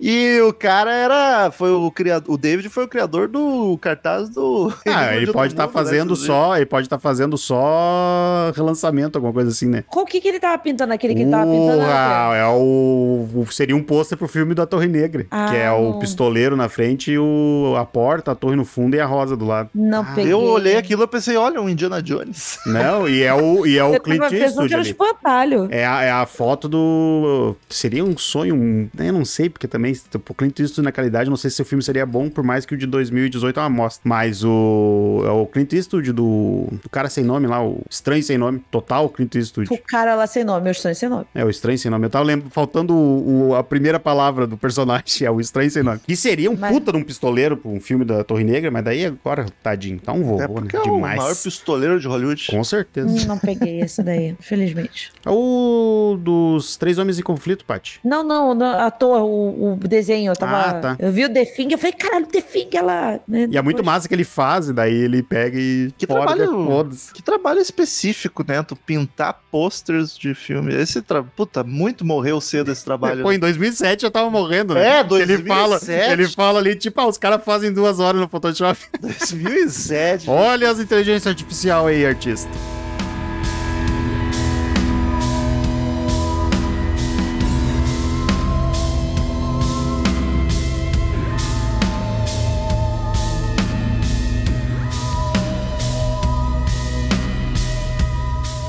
S1: E o cara era. Foi o criador. O David foi o criador do cartaz do.
S2: Ah, ele
S1: do
S2: pode estar
S1: né,
S2: fazendo
S1: inclusive.
S2: só. Ele pode estar fazendo só relançamento, alguma coisa assim, né?
S3: Qual que, que ele tava pintando? Aquele que ele tava pintando?
S2: Urra, é o, o- seria um pôster pro filme da Torre Negra,
S3: Ah,
S2: que é o
S3: não.
S2: pistoleiro na frente e o, a porta, a torre no fundo e a rosa do lado.
S3: Não
S2: Ah,
S3: peguei.
S1: Eu olhei aquilo e pensei, olha, um Indiana Jones.
S2: Não, e é o, e é o Clint Eastwood
S3: era um
S2: ali.
S3: espantalho.
S2: É a, é a foto do. Seria um sonho. Um, eu não sei, porque também tipo, o Clint Eastwood naquela idade, não sei se o filme seria bom, por mais que o de 2018 é uma aposta. Mas o. É o Clint Eastwood do. Do cara sem nome lá, o Estranho Sem Nome. Total Clint Eastwood.
S3: O cara lá sem nome, eu estou sem nome.
S2: É, o Estranho Sem Nome. Eu tava lembrando, faltando o, o- a primeira palavra do personagem, é o Estranho Sem Nome. Que seria um
S3: Mas-
S2: puta de um pistoleiro pra um filme da Torre Negra, mas daí agora, tadinho, tá um vovô,
S1: É
S2: né?
S1: porque é o
S2: Demais.
S1: maior pistoleiro de Hollywood.
S2: Com certeza.
S3: Hum, Não peguei esse daí, infelizmente.
S2: É o dos Três Homens em Conflito, Paty.
S3: Não, não, não, à toa o, o desenho. Eu tava.
S2: Ah, tá.
S3: Eu vi o The Thing, eu falei, caralho, The Thing, ela. né,
S2: E é muito massa que ele faz, e daí ele pega e.
S1: Que trabalho-
S2: todos.
S1: Que trabalho específico, né? Tu pintar posters de filme. Esse tra... Puta, muito morreu cedo esse trabalho.
S2: Pô, em 2007 já tava morrendo, né?
S1: É,
S2: Ele fala,
S1: 2007.
S2: ele fala ali, tipo, ah, os caras fazem duas horas no Photoshop.
S1: 2007.
S2: Olha as inteligências artificial aí, artista.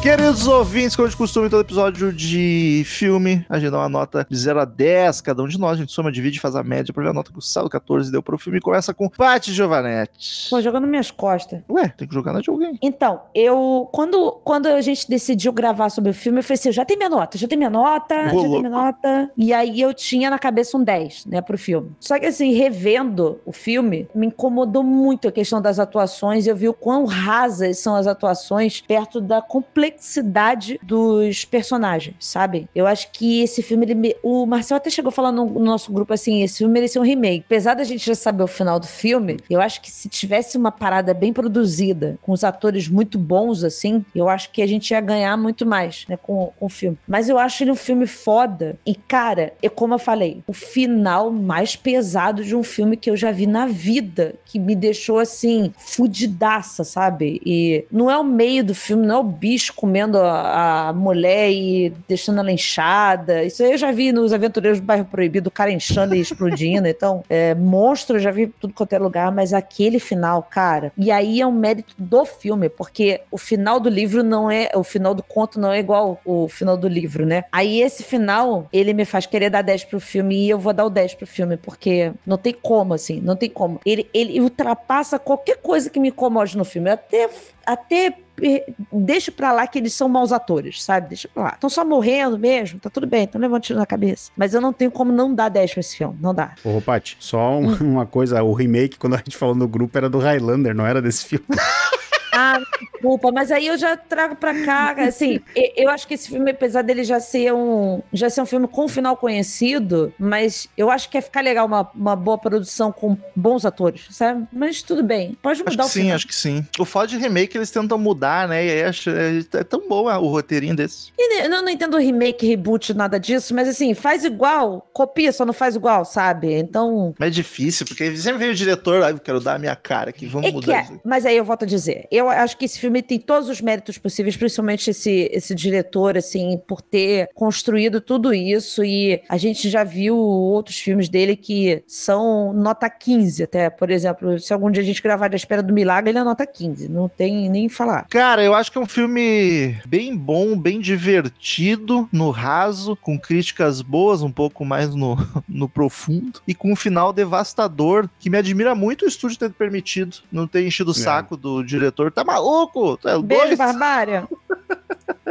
S1: Queridos ouvintes, como de costume, todo episódio de filme, a gente dá uma nota de 0 a 10, cada um de nós, a gente soma, divide, faz a média pra ver a nota que o Salo 14 deu pro filme. E começa com Paty Giovanetti.
S3: Pô, jogando minhas costas.
S1: Ué, tem que jogar na de alguém.
S3: Então, eu. Quando, quando a gente decidiu gravar sobre o filme, eu falei assim: eu já tenho minha nota, já tenho minha nota,
S1: Ô,
S3: já
S1: louco.
S3: tenho minha nota. E aí eu tinha na cabeça um 10, né, pro filme. Só que assim, revendo o filme, me incomodou muito a questão das atuações. Eu vi o quão rasas são as atuações perto da complexidade dos personagens, sabe? Eu acho que esse filme, ele o Marcel até chegou falando no nosso grupo assim: esse filme merecia um remake. Apesar da gente já saber o final do filme, eu acho que se tivesse uma parada bem produzida, com os atores muito bons, assim, eu acho que a gente ia ganhar muito mais, né, com, com o filme. Mas eu acho ele um filme foda. E, cara, é como eu falei, o final mais pesado de um filme que eu já vi na vida, que me deixou assim, fudidaça, sabe? E não é o meio do filme, não é o bicho comendo a, a mulher e deixando ela inchada. Isso aí eu já vi nos Aventureiros do Bairro Proibido, o cara inchando e explodindo. Então, é, monstro eu já vi tudo quanto é lugar, mas aquele final, cara. E aí é um mérito do filme, porque o final do livro não é. O final do conto não é igual o final do livro, né? Aí esse final, ele me faz querer dar 10 pro filme e eu vou dar o 10 pro filme, porque não tem como, assim, não tem como. Ele, ele ultrapassa qualquer coisa que me incomode no filme. Até. até eh, Deixa pra lá que eles são maus atores, sabe? Deixa pra lá. Estão só morrendo mesmo, tá tudo bem, estão levando tiro na cabeça. Mas eu não tenho como não dar 10 pra esse filme, não dá.
S2: Ô, Paty, só um- uma coisa, o remake, quando a gente falou no grupo, era do Highlander, não era desse filme.
S3: Ah, desculpa, mas aí eu já trago pra cá, assim, eu acho que esse filme, apesar dele já ser um, já ser um filme com um final conhecido, mas eu acho que ia ficar legal uma, uma boa produção com bons atores, sabe? Mas tudo bem, pode
S1: Acho
S3: mudar
S1: que
S3: o
S1: sim,
S3: final.
S1: acho que sim. O foda de remake eles tentam mudar, né? E aí acho, é, é tão bom ah, o roteirinho desse.
S3: E eu não entendo remake, reboot, nada disso, mas assim, faz igual, copia, só não faz igual, sabe? Então,
S1: Mas é difícil, porque sempre vem o diretor, aí eu quero dar a minha cara aqui, vamos
S3: É que
S1: mudar
S3: é, mas aí eu volto a dizer, eu acho que esse filme tem todos os méritos possíveis, principalmente esse, esse diretor, assim, por ter construído tudo isso e a gente já viu outros filmes dele que são nota 15 até, por exemplo, se algum dia a gente gravar da Espera do Milagre, ele é nota 15, não tem nem falar.
S1: Cara, eu acho que é um filme bem bom, bem divertido, no raso, com críticas boas, um pouco mais no, no profundo, e com um final devastador, que me admira muito o estúdio ter permitido não ter enchido o
S2: É.
S1: saco do diretor. Tá maluco? Tu é
S3: Beijo,
S1: doido?
S3: Barbária!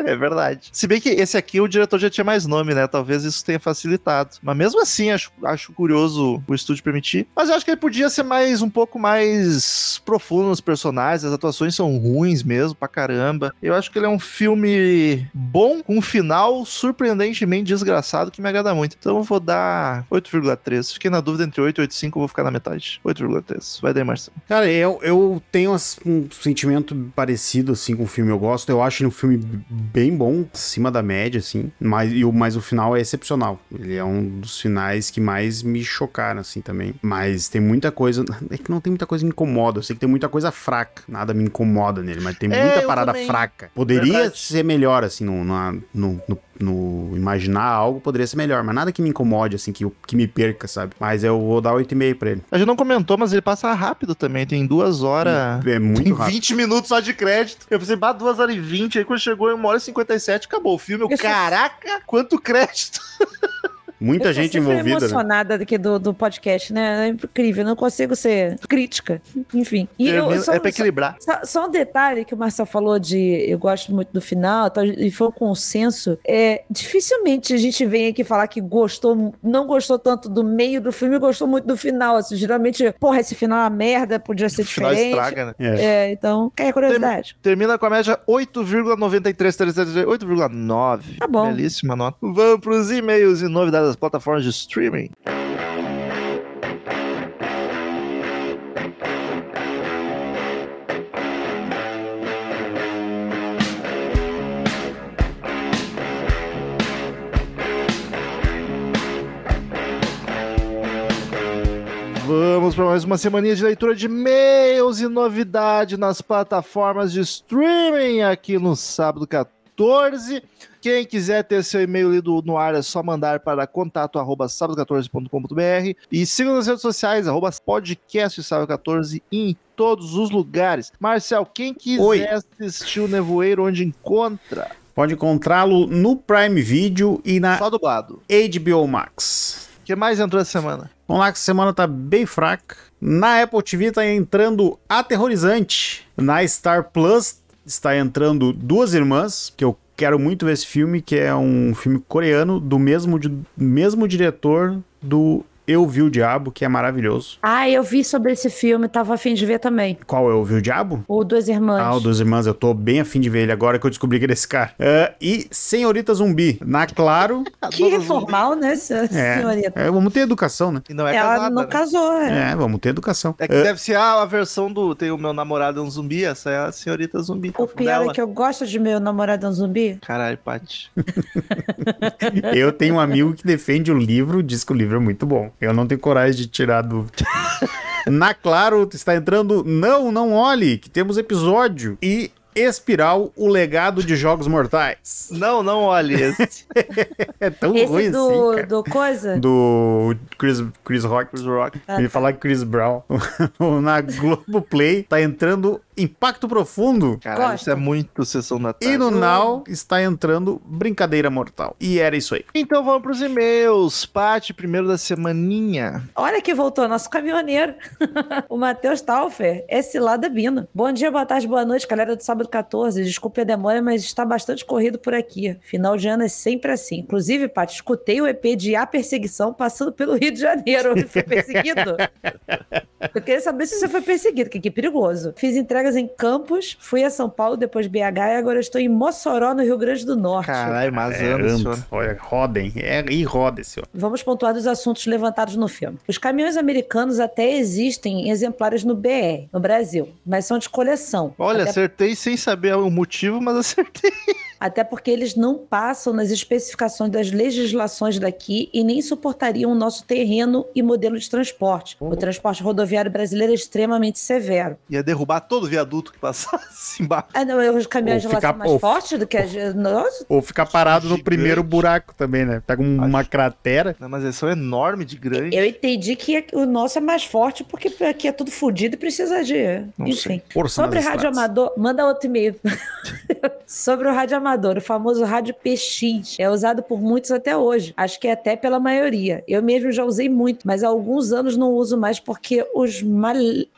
S1: É verdade. Se bem que esse aqui o diretor já tinha mais nome, né? Talvez isso tenha facilitado. Mas mesmo assim, acho, acho curioso o estúdio permitir. Mas eu acho que ele podia ser mais um pouco mais profundo nos personagens. As atuações são ruins mesmo, pra caramba. Eu acho que ele é um filme bom, com um final surpreendentemente desgraçado que me agrada muito. Então eu vou dar 8,3. Fiquei na dúvida entre 8 e 8,5, eu vou ficar na metade. 8,3. Vai daí, Marcelo.
S2: Cara, eu, eu tenho um sentimento parecido, assim, com o filme. Eu gosto, eu acho ele um filme bem bom, acima da média, assim. Mas, e o, mas o final é excepcional. Ele é um dos finais que mais me chocaram, assim, também. Mas tem muita coisa... É que não tem muita coisa que me incomoda. Eu sei que tem muita coisa fraca. Nada me incomoda nele, mas tem
S1: É,
S2: muita parada
S1: também.
S2: fraca. Poderia
S1: Verdade.
S2: ser melhor, assim, no, na- no, no, no imaginar algo, poderia ser melhor. Mas nada que me incomode, assim, que, que me perca, sabe? Mas eu vou dar 8,5 pra ele.
S1: A gente não comentou, mas ele passa rápido também. Tem duas horas.
S2: É muito
S1: Tem
S2: rápido.
S1: 20 minutos só de crédito. Eu pensei, bah, 2 horas e 20. Aí quando chegou em 1 hora e 57, acabou o filme. Eu,
S3: Eu sou-
S1: caraca, quanto crédito.
S2: Muita
S3: eu
S2: gente envolvida, né?
S3: emocionada aqui do, do podcast, né? É incrível, eu não consigo ser crítica. Enfim. E eu,
S1: Termina-
S3: só-
S1: é pra equilibrar.
S3: Só, só um detalhe que o Marcel falou de eu gosto muito do final tal, e foi um consenso. É, dificilmente a gente vem aqui falar que gostou, não gostou tanto do meio do filme e gostou muito do final. Assim, geralmente, porra, esse final é uma merda, podia ser
S1: O final
S3: diferente.
S1: estraga, né?
S2: É.
S3: É, então, quer curiosidade?
S1: Termina com a média 8,93, 8,9.
S3: Tá bom.
S1: Belíssima nota. Vamos pros e-mails e novidades das plataformas de streaming. Vamos para mais uma semaninha de leitura de e-mails e novidade nas plataformas de streaming aqui no sábado 14. Quem quiser ter seu e-mail lido no ar é só mandar para contato arroba sábado14.com.br e siga nas redes sociais, arroba podcast sábado14 em todos os lugares. Marcel, quem quiser
S2: Oi.
S1: assistir o Nevoeiro, onde encontra?
S2: Pode encontrá-lo no Prime Video e na
S1: Só dublado.
S2: HBO Max.
S1: O que mais entrou essa semana?
S2: Vamos lá que essa semana tá bem fraca. Na Apple TV tá entrando Aterrorizante. Na Star Plus está entrando Duas Irmãs, que eu quero muito ver esse filme, que é um filme coreano do mesmo, mesmo diretor do Eu Vi o Diabo, que é maravilhoso.
S3: Ah, eu vi sobre esse filme, tava afim de ver também.
S2: Qual é o Eu Vi o Diabo?
S3: O Duas Irmãs.
S2: Ah, o Duas Irmãs, eu tô bem afim de ver ele agora que eu descobri que ele é esse cara. Ah, e Senhorita Zumbi, na Claro.
S3: Que
S1: Dona
S3: reformal, né,
S2: É,
S3: senhorita?
S2: é, vamos ter educação, né?
S1: E não é
S3: Ela
S1: casada,
S3: não
S1: né?
S3: casou, é.
S2: É, vamos ter educação.
S1: É que deve ser a, a versão do. Tem o meu namorado é um zumbi, essa é a senhorita zumbi.
S3: O pior é que eu gosto de meu namorado é um zumbi.
S1: Caralho, Paty.
S2: Eu tenho um amigo que defende o livro, diz que o livro é muito bom. Eu não tenho coragem de tirar do. Na Claro está entrando Não, Não Olhe, que temos episódio. E Espiral, o legado de Jogos Mortais.
S1: Não, não olhe esse.
S2: É tão
S3: Esse
S2: ruim
S3: do,
S2: assim, cara.
S3: do coisa?
S2: Do Chris, Chris Rock.
S1: Chris Rock.
S3: Ah, tá.
S2: falar Chris Brown. Na Globoplay tá entrando Impacto Profundo.
S1: Caralho,
S3: Gosto.
S1: isso é muito sessão da tarde.
S2: E no Now está entrando Brincadeira Mortal. E era isso aí.
S1: Então vamos pros e-mails. Paty, primeiro da semaninha.
S3: Olha que voltou, nosso caminhoneiro. o Matheus Taufer, esse lá da Bina. Bom dia, boa tarde, boa noite, galera do sábado 14. Desculpe a demora, mas está bastante corrido por aqui. Final de ano é sempre assim. Inclusive, Paty, escutei o EP de A Perseguição passando pelo Rio de Janeiro. Ele foi perseguido? Eu queria saber se você foi perseguido, que que perigoso. Fiz entregas em Campos, fui a São Paulo, depois BH e agora estou em Mossoró, no Rio Grande do Norte.
S1: Caralho, mas
S2: É,
S1: senhor.
S2: Olha, rodem. É, e roda esse ó.
S3: Vamos pontuar dos assuntos levantados no filme. Os caminhões americanos até existem em exemplares no BR, no Brasil, mas são de coleção.
S1: Olha,
S3: até,
S1: acertei sem saber o motivo, mas acertei.
S3: Até porque eles não passam nas especificações das legislações daqui e nem suportariam o nosso terreno e modelo de transporte. O transporte rodoviário brasileiro é extremamente severo.
S1: Ia derrubar todo viaduto que passasse embaixo.
S3: Ah, não, os caminhões
S2: Ou
S3: de lá
S2: ficar-
S3: são mais
S2: ou-
S3: fortes do que as. Nossa,
S2: Ou ficar parado no primeiro buraco também, né? Pega um- uma
S1: Acho.
S2: cratera.
S1: Não, mas eles são enormes de grande.
S3: eu entendi que é- o nosso é mais forte porque aqui é tudo fodido e precisa de.
S1: Não
S3: Enfim. Sobre rádio amador, manda outro e-mail. Sobre o rádio amador, o famoso rádio PX. É usado por muitos até hoje. Acho que até pela maioria. Eu mesmo já usei muito, mas há alguns anos não uso mais porque os, mal...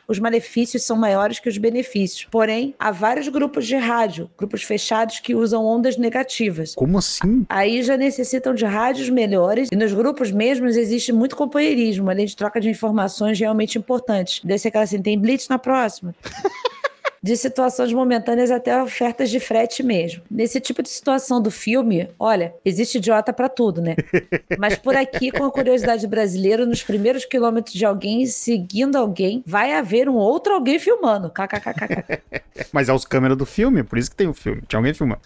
S3: os malefícios são maiores que os benefícios. Porém, há vários grupos de rádio, grupos fechados que usam ondas negativas.
S2: Como assim?
S3: Aí já necessitam de rádios melhores e nos grupos mesmos existe muito companheirismo, além de troca de informações realmente importantes. Desse aquela assim, tem blitz na próxima. De situações momentâneas até ofertas de frete mesmo. Nesse tipo de situação do filme, olha, existe idiota pra tudo, né? Mas por aqui, com a curiosidade brasileira, nos primeiros quilômetros de alguém seguindo alguém, vai haver um outro alguém filmando. KKKKK.
S2: Mas é os câmeras do filme, por isso que tem o filme. Tinha alguém filmando.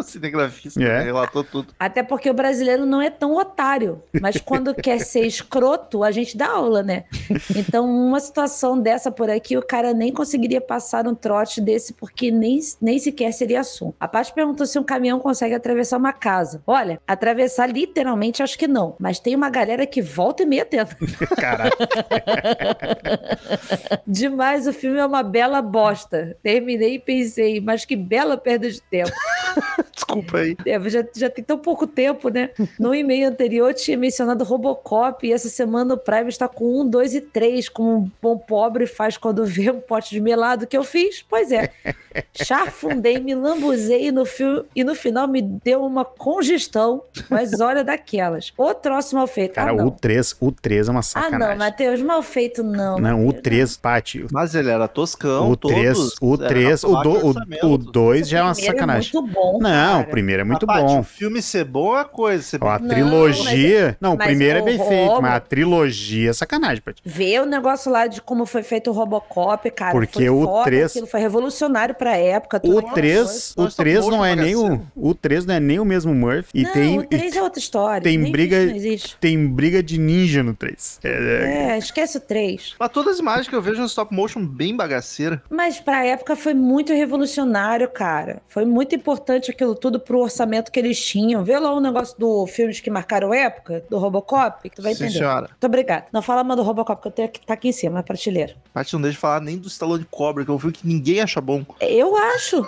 S1: O cinegrafista
S2: É.
S1: né, relatou tudo.
S3: Até porque o brasileiro não é tão otário. Mas quando quer ser escroto, a gente dá aula, né? Então, uma situação dessa por aqui, o cara nem conseguiria passar um trote desse, porque nem, nem sequer seria assunto. A parte perguntou se um caminhão consegue atravessar uma casa. Olha, atravessar literalmente acho que não. Mas tem uma galera que volta e meia tenta.
S2: Caralho.
S3: Demais, o filme é uma bela bosta. Terminei e pensei, mas que bela perda de tempo.
S1: Desculpa aí.
S3: É, já, já tem tão pouco tempo, né? No e-mail anterior tinha mencionado Robocop e essa semana o Prime está com um, dois e três, como um bom pobre faz quando vê um pote de melado que eu fiz. Pois é. Charfundei, me lambuzei e no, fio, e no final me deu uma congestão, mas olha daquelas. O troço mal feito.
S2: Cara,
S3: ah,
S2: o
S3: não.
S2: 3, o 3 é uma
S3: Ah,
S2: sacanagem.
S3: não, Matheus, mal feito não.
S2: Não, o
S3: Matheus.
S2: 3, Pati.
S1: Mas ele era toscão,
S2: O 3,
S1: todos.
S2: o
S1: era
S2: 3, o,
S1: baixo
S2: do, o,
S1: orçamento.
S2: o 2 já é uma
S3: Primeiro
S2: sacanagem.
S3: muito bom.
S2: Não,
S3: cara.
S2: o primeiro é muito
S1: Paty,
S2: bom.
S1: O filme ser bom é coisa. Ser
S2: a
S1: bem-
S3: Não,
S2: trilogia. Não, o
S3: mas
S2: primeiro é
S3: o
S2: bem
S3: Robo-
S2: feito, mas a trilogia é sacanagem, Pati.
S3: Ver o negócio lá de como foi feito o Robocop, cara.
S2: Porque
S3: foi
S2: o
S3: foda,
S2: três-
S3: Aquilo foi revolucionário pra época. tudo
S2: O
S3: aquela
S2: 3,
S3: coisa.
S2: o
S1: Nós
S2: 3
S1: estamos
S2: não é nem o, o 3 não é nem o mesmo Murphy e
S3: não,
S2: tem
S3: o 3 é outra história.
S2: tem
S3: Nem
S2: briga-
S3: existe, Não existe.
S2: tem briga de ninja no 3. É,
S3: É, esquece o 3.
S1: Mas todas as imagens que eu vejo no stop motion bem bagaceira.
S3: Mas pra época foi muito revolucionário, cara. Foi muito importante importante aquilo tudo pro orçamento que eles tinham. Vê lá o negócio do filmes que marcaram época, do Robocop, que tu vai
S1: Sim,
S3: entender.
S1: senhora.
S3: Muito obrigado. Não fala mal do Robocop, que eu tenho aqui, tá aqui em cima, na prateleira.
S1: Paty não deixa de falar nem do Stallone Cobra, que é um filme que ninguém acha bom.
S3: Eu acho.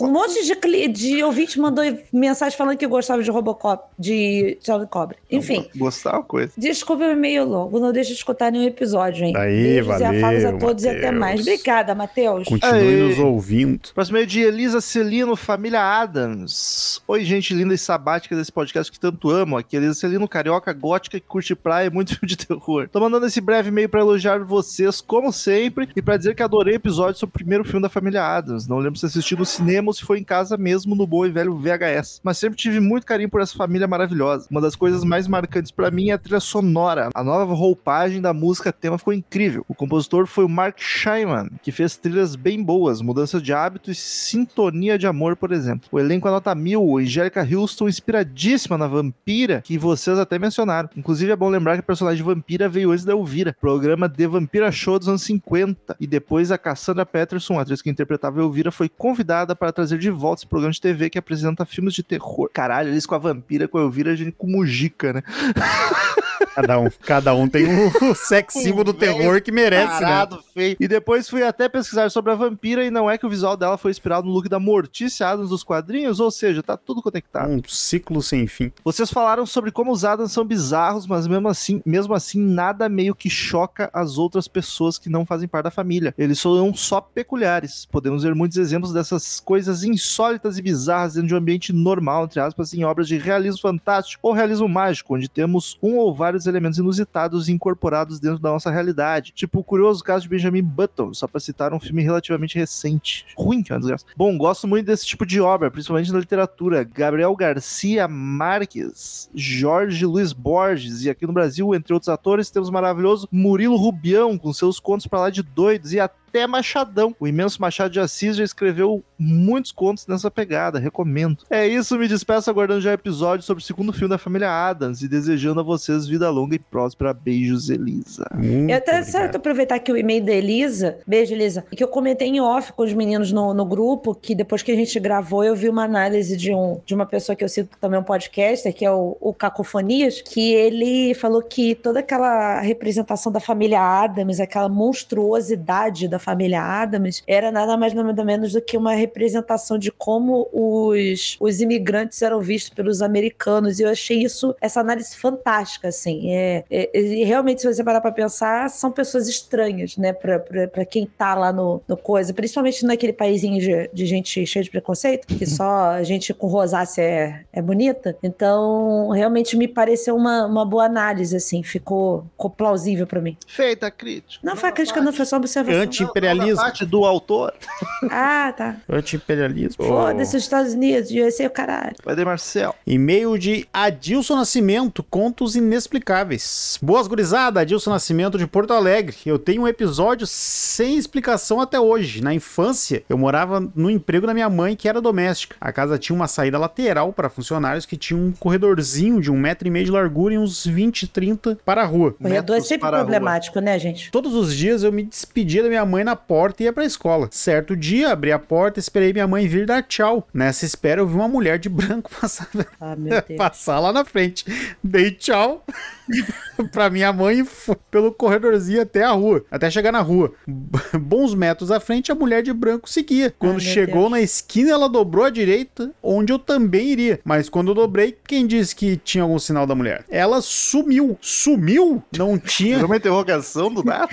S3: Um monte de, cli- de ouvinte mandou mensagem falando que gostava de Robocop, de Charlie Cobra. Enfim,
S1: Gostar é uma coisa.
S3: desculpa o e-mail longo, não deixa de escutar nenhum episódio, hein?
S2: Aí,
S3: Beijos e afagos a
S2: valeu,
S3: todos e até mais. Obrigada, Matheus.
S2: Continue
S1: Aê.
S2: nos ouvindo.
S1: Próximo e-mail de Elisa Celino, família Adams. Oi, gente linda e sabática desse podcast que tanto amo. Aqui é Elisa Celino, carioca, gótica, que curte praia e muito filme de terror. Tô mandando esse breve e-mail pra elogiar vocês, como sempre, e pra dizer que adorei o episódio sobre o primeiro filme da família Adams. Não lembro se assisti no cinema ou se foi em casa mesmo, no bom e velho VHS. Mas sempre tive muito carinho por essa família maravilhosa. Uma das coisas mais marcantes pra mim é a trilha sonora. A nova roupagem da música tema ficou incrível. O compositor foi o Mark Scheinman, que fez trilhas bem boas, mudança de hábito e sintonia de amor, por exemplo. O elenco anota mil, Angélica Houston inspiradíssima na Vampira, que vocês até mencionaram. Inclusive é bom lembrar que a personagem Vampira veio antes da Elvira, programa The Vampira Show dos anos 50. E depois a Cassandra Peterson, atriz que interpretava Elvira, foi convidada para trazer de volta esse programa de TV que apresenta filmes de terror. Caralho, eles com a Vampira, com a Elvira, a gente com Mujica, né?
S2: Cada um, cada um tem o sex symbol do terror que merece, né?
S1: Parado, feio. E depois fui até pesquisar sobre a vampira e não é que o visual dela foi inspirado no look da Mortícia Adams dos quadrinhos, ou seja, tá tudo conectado.
S2: Um ciclo sem fim.
S1: Vocês falaram sobre como os Adams são bizarros, mas mesmo assim, mesmo assim, nada meio que choca as outras pessoas que não fazem parte da família. Eles são só peculiares. Podemos ver muitos exemplos dessas coisas insólitas e bizarras dentro de um ambiente normal, entre aspas, em obras de realismo fantástico ou realismo mágico, onde temos um ou vários elementos inusitados incorporados dentro da nossa realidade. Tipo o curioso caso de Benjamin Button, só pra citar um filme relativamente recente. Ruim, que é uma desgraça. Bom, gosto muito desse tipo de obra, principalmente na literatura. Gabriel Garcia Marques, Jorge Luiz Borges, e aqui no Brasil, entre outros atores, temos o maravilhoso Murilo Rubião, com seus contos pra lá de doidos, e até Machadão. O imenso Machado de Assis já escreveu muitos contos nessa pegada, recomendo. É isso, me despeço aguardando já o episódio sobre o segundo filme da família Adams e desejando a vocês vida longa e próspera. Beijos, Elisa.
S2: Muito
S3: Eu até certo aproveitar aqui o e-mail da Elisa. Beijo, Elisa. Que eu comentei em off com os meninos no, no grupo, que depois que a gente gravou, eu vi uma análise de, um, de uma pessoa que eu cito também um podcast, que é o, o Cacofonias, que ele falou que toda aquela representação da família Adams, aquela monstruosidade da família Adams, era nada mais nada menos do que uma representação de como os, os imigrantes eram vistos pelos americanos. E eu achei isso, essa análise fantástica, assim. É, é- e realmente, se você parar pra pensar, são pessoas estranhas, né, pra, pra, pra quem tá lá no, no coisa, principalmente naquele paísinho de, de gente cheia de preconceito, que só gente com rosácea é, é bonita. Então, realmente me pareceu uma, uma boa análise, assim, ficou, ficou plausível pra mim.
S1: Feita a crítica.
S3: Não foi a crítica, não, foi só observação.
S2: Anti-imperialismo.
S1: Parte do autor.
S3: Ah, tá.
S2: Anti-imperialismo.
S3: Foda-se os Estados Unidos, USA, o caralho.
S1: Vai de Marcel.
S2: E-mail de Adilson Nascimento, Contos Inexplicáveis. Boas gurizada, Adilson Nascimento de Porto Alegre. Eu tenho um episódio sem explicação até hoje. Na infância, eu morava no emprego da minha mãe, que era doméstica. A casa tinha uma saída lateral para funcionários que tinha um corredorzinho de um metro e meio de largura e uns 20, 30 para a rua.
S3: Corredor é sempre problemático, né, gente?
S2: Todos os dias eu me despedia da minha mãe na porta e ia pra escola. Certo dia, abri a porta e esperei minha mãe vir dar tchau. Nessa espera, eu vi uma mulher de branco passar,
S3: Ah,
S2: passar lá na frente. Dei tchau pra minha mãe e fui pelo corredorzinho até a rua, até chegar na rua. Bons metros à frente, a mulher de branco seguia. Quando
S3: meu
S2: chegou
S3: Deus.
S2: na esquina, ela dobrou à direita, onde eu também iria. Mas quando eu dobrei, quem disse que tinha algum sinal da mulher? Ela sumiu. Sumiu? Não tinha.
S1: Foi uma interrogação do nada?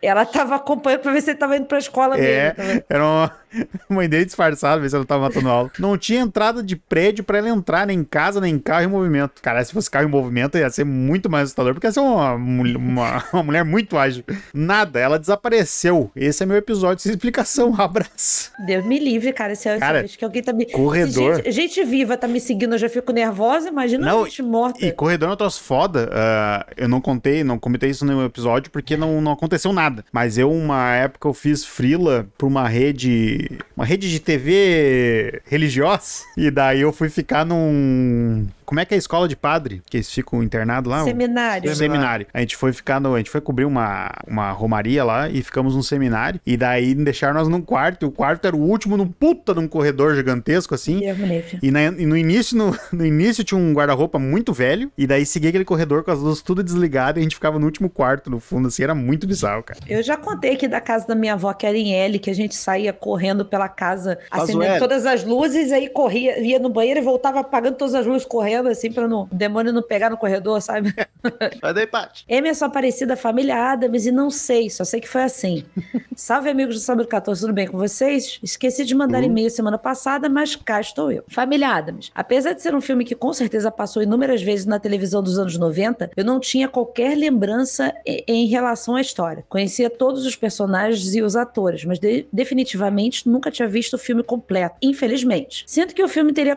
S3: Ela tava acompanhando pra ver se ele tava indo pra escola
S2: É,
S3: mesmo. tá
S2: era uma mãe dele disfarçada, ver se ela tava matando aula. Não tinha entrada de prédio pra ela entrar, nem em casa, nem carro em movimento. Cara, se fosse carro em movimento, ia ser muito mais assustador, porque ia ser uma, uma, uma mulher muito ágil. Nada, ela desapareceu. Esse é meu episódio sem explicação. Abraço.
S3: Deus me livre, cara. Se,
S2: Cara,
S3: se vez que alguém tá me.
S2: corredor.
S3: Gente, gente viva tá me seguindo, eu já fico nervosa. Imagina
S2: Não,
S3: gente morta.
S2: E corredor é um troço foda. ah, eu não contei, não comentei isso no meu episódio, porque não, não aconteceu nada. Mas Mas eu, uma época, eu fiz frila pra uma rede. Uma rede de TV religiosa. E daí eu fui ficar num. Como é que é a escola de padre? Que eles ficam internados lá?
S3: Seminário.
S2: Um seminário. A gente foi ficar no. A gente foi cobrir uma, uma romaria lá e ficamos num seminário. E daí deixaram nós num quarto. E o quarto era o último num puta num corredor gigantesco, assim. E, na- e no início, no, no início tinha um guarda-roupa muito velho. E daí seguia aquele corredor com as luzes tudo desligadas. E a gente ficava no último quarto, no fundo, assim. Era muito bizarro, cara.
S3: Eu já contei aqui da casa da minha avó, que era em L, que a gente saía correndo pela casa,
S1: Faz
S3: acendendo todas as luzes, aí corria, ia no banheiro e voltava apagando todas as luzes correndo, assim, pra não, o demônio não pegar no corredor, sabe?
S1: Vai daí, Paty.
S3: Emerson Aparecida, família Adams, e não sei, só sei que foi assim. Salve, amigos do Sábado 14, tudo bem com vocês? Esqueci de mandar e-mail semana passada, mas cá estou eu. Família Adams. Apesar de ser um filme que com certeza passou inúmeras vezes na televisão dos anos 90, eu não tinha qualquer lembrança em relação à história. Conhecia todos os personagens e os atores, mas de- definitivamente nunca tinha visto o filme completo, infelizmente. Sinto que o filme teria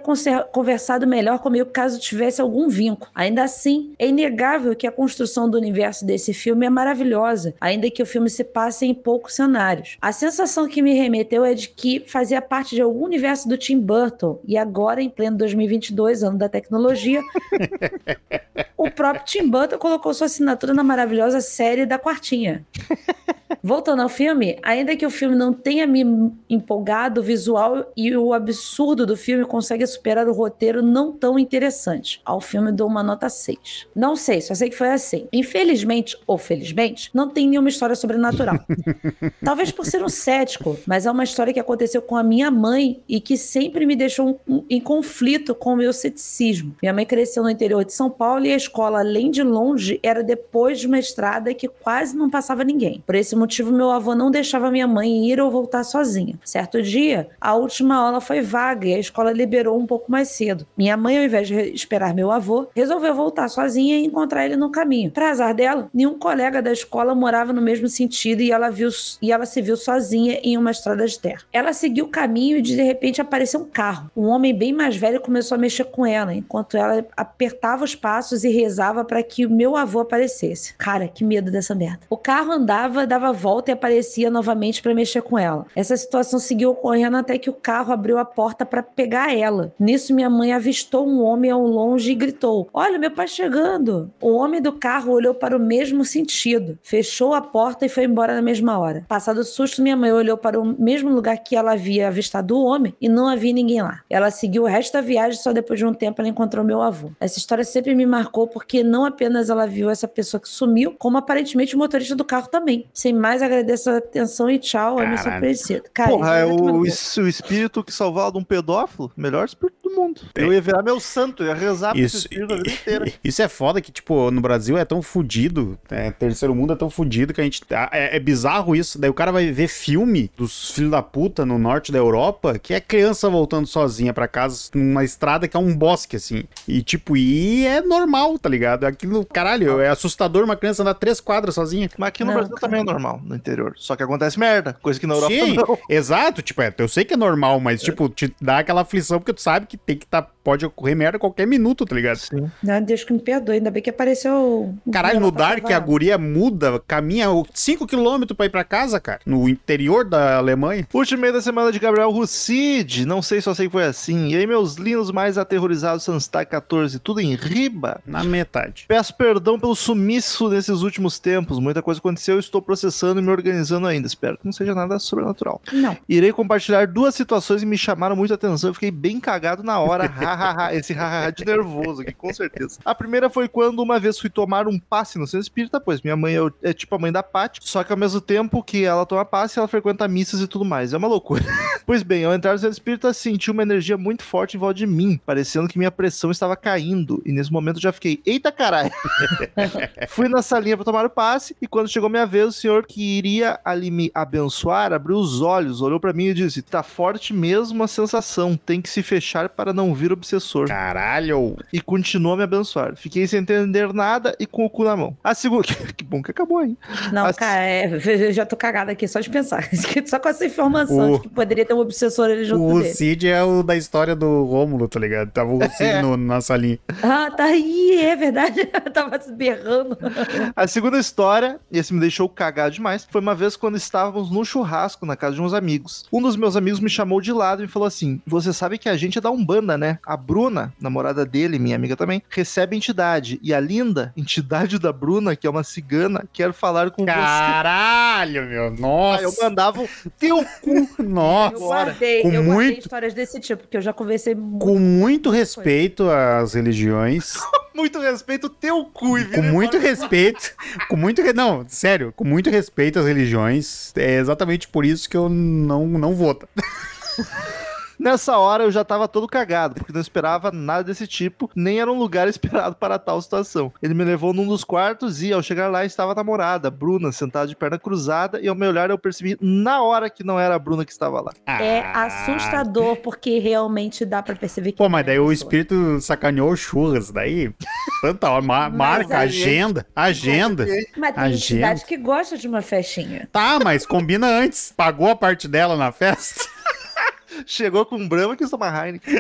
S3: conversado melhor comigo caso tivesse algum vínculo. Ainda assim, é inegável que a construção do universo desse filme é maravilhosa, ainda que o filme se passe em poucos cenários. A sensação que me remeteu é de que fazia parte de algum universo do Tim Burton, e agora, em pleno 2022, ano da tecnologia, o próprio Tim Burton colocou sua assinatura na maravilhosa série da Quartinha. Voltando ao filme, ainda que o filme não tenha me empolgado, o visual e o absurdo do filme consegue superar o roteiro não tão interessante. Ao filme dou uma nota 6. Não sei, só sei que foi assim. Infelizmente, ou felizmente, não tem nenhuma história sobrenatural. Talvez por ser um cético, mas é uma história que aconteceu com a minha mãe e que sempre me deixou um- um- em conflito com o meu ceticismo. Minha mãe cresceu no interior de São Paulo e a escola, além de longe, era depois de uma estrada que quase não passava ninguém. Por esse motivo, meu avô não deixava minha mãe ir ou voltar sozinha. Certo dia, a última aula foi vaga e a escola liberou um pouco mais cedo. Minha mãe, ao invés de esperar meu avô, resolveu voltar sozinha e encontrar ele no caminho. Para azar dela, nenhum colega da escola morava no mesmo sentido e ela, viu, e ela se viu sozinha em uma estrada de terra. Ela seguiu o caminho e de repente apareceu um carro. Um homem bem mais velho começou a mexer com ela, enquanto ela apertava os passos e rezava para que o meu avô aparecesse. Cara, que medo dessa merda. O carro andava, dava volta e aparecia novamente para mexer com ela. Essa situação seguiu ocorrendo até que o carro abriu a porta para pegar ela. Nisso, minha mãe avistou um homem ao longe e gritou: Olha, meu pai chegando. O homem do carro olhou para o mesmo sentido, fechou a porta e foi embora na mesma hora. Passado o susto, minha mãe olhou para o mesmo lugar que ela havia avistado o homem e não havia ninguém lá. Ela seguiu o resto da viagem, só depois de um tempo ela encontrou meu avô. Essa história sempre me marcou porque não apenas ela viu essa pessoa que sumiu, como aparentemente o motorista do carro também. Sem mais, agradeço a atenção e tchau, Emerson. Cara,
S1: Porra, é
S3: no
S1: o, o espírito que salvou ela de um pedófilo? Melhor espírito do mundo. Eu ia virar meu santo, eu ia rezar
S2: Isso,
S1: espírito a vida inteira.
S2: isso é foda que, tipo, no Brasil é tão fudido, é, terceiro mundo é tão fudido que a gente. tá- É, é bizarro isso. Daí o cara vai ver filme dos filhos da puta no norte da Europa, que é criança voltando sozinha pra casa numa estrada que é um bosque, assim. E, tipo, e é normal, tá ligado? Aquilo, caralho, é assustador uma criança andar três quadras sozinha.
S1: Mas aqui no
S3: Não,
S1: Brasil
S3: cara.
S1: também é normal, no interior. Só que acontece merda, coisa que na Europa
S2: Sim,
S1: não.
S2: exato, tipo, é, eu sei que é normal, mas, tipo, te dá aquela aflição porque tu sabe que tem que tá, pode ocorrer merda a qualquer minuto, tá ligado?
S1: Sim.
S3: Não, Deus que me perdoe, ainda bem que apareceu.
S2: Caralho,
S3: cara
S2: no Dark a guria muda, caminha 5km pra ir pra casa, cara. No interior da Alemanha.
S1: Último e-mail da semana de Gabriel Rucid. Não sei, só sei que foi assim. E aí, meus lindos mais aterrorizados Sunstar 14, tudo em riba?
S2: Na metade.
S1: Peço perdão pelo sumiço nesses últimos tempos. Muita coisa aconteceu, estou processando e me organizando ainda. Espero que não seja nada sobrenatural.
S3: Não.
S1: Irei compartilhar duas situações que me chamaram muita atenção. Eu fiquei bem cagado na hora. Esse hahaha de nervoso aqui, com certeza. A primeira foi quando uma vez fui tomar um passe no centro espírita, pois minha mãe é, é tipo a mãe da Paty, só que ao mesmo tempo que ela toma passe, ela frequenta missas e tudo mais. É uma loucura. pois bem, ao entrar no centro espírita, senti uma energia muito forte em volta de mim, parecendo que minha pressão estava caindo. E nesse momento eu já fiquei, eita caralho. Fui na salinha para tomar o passe e quando chegou minha vez, o senhor que iria ali me abençoar abriu os olhos, olhou para mim e disse: "Tá forte mesmo a sensação, tem que se fechar para não vir obsessor.
S2: Caralho!
S1: E continuou a me abençoar. Fiquei sem entender nada e com o cu na mão. A segunda. Que bom que acabou aí.
S3: Não,
S1: As-
S3: cara, é, eu já tô cagada aqui só de pensar. Só com essa informação
S2: O-
S3: de que poderia ter um obsessor ali junto
S2: O
S3: dele.
S2: Cid é o da história do Rômulo, tá ligado? Tava o Cid
S1: É.
S2: no- na salinha.
S3: Ah, tá aí, é verdade. Eu tava se berrando.
S1: A segunda história, e esse me deixou cagado demais, foi uma vez quando estávamos num churrasco na casa de uns amigos. Um dos meus amigos me chamou de lado e falou assim: Você sabe que a gente é da Umbanda, né? A Bruna, namorada dele, minha amiga também, recebe entidade. E a linda, entidade da Bruna, que é uma cigana, quer falar com você.
S2: Caralho, meu.
S1: Aí eu
S2: Nossa.
S1: mandava o teu cu.
S3: Eu
S2: Nossa.
S3: guardei,
S2: Com
S3: eu guardei
S2: muito-
S3: histórias desse tipo, porque eu já conversei muito.
S2: Com muito respeito às religiões.
S1: Muito respeito, teu cu. E
S2: com muito respeito. Com muito. re- Não, sério, com muito respeito às religiões. É exatamente por isso que eu não, não vou.
S1: Nessa hora eu já tava todo cagado, porque não esperava nada desse tipo, nem era um lugar esperado para tal situação. Ele me levou num dos quartos e, ao chegar lá, estava a namorada, Bruna, sentada de perna cruzada, e ao me olhar eu percebi na hora que não era a Bruna que estava lá.
S3: É
S2: Ah.
S3: assustador, porque realmente dá pra perceber que.
S2: Pô, mas
S3: é
S2: daí o espírito sacaneou o churras. Daí, tanta hora. ma- marca,
S3: aí-
S2: agenda. Agenda.
S3: Mas tem
S2: Agenda.
S3: entidade que gosta de uma festinha.
S2: Tá, mas combina antes. Pagou a parte dela na festa?
S1: Chegou com um Brahma e quis tomar Heineken.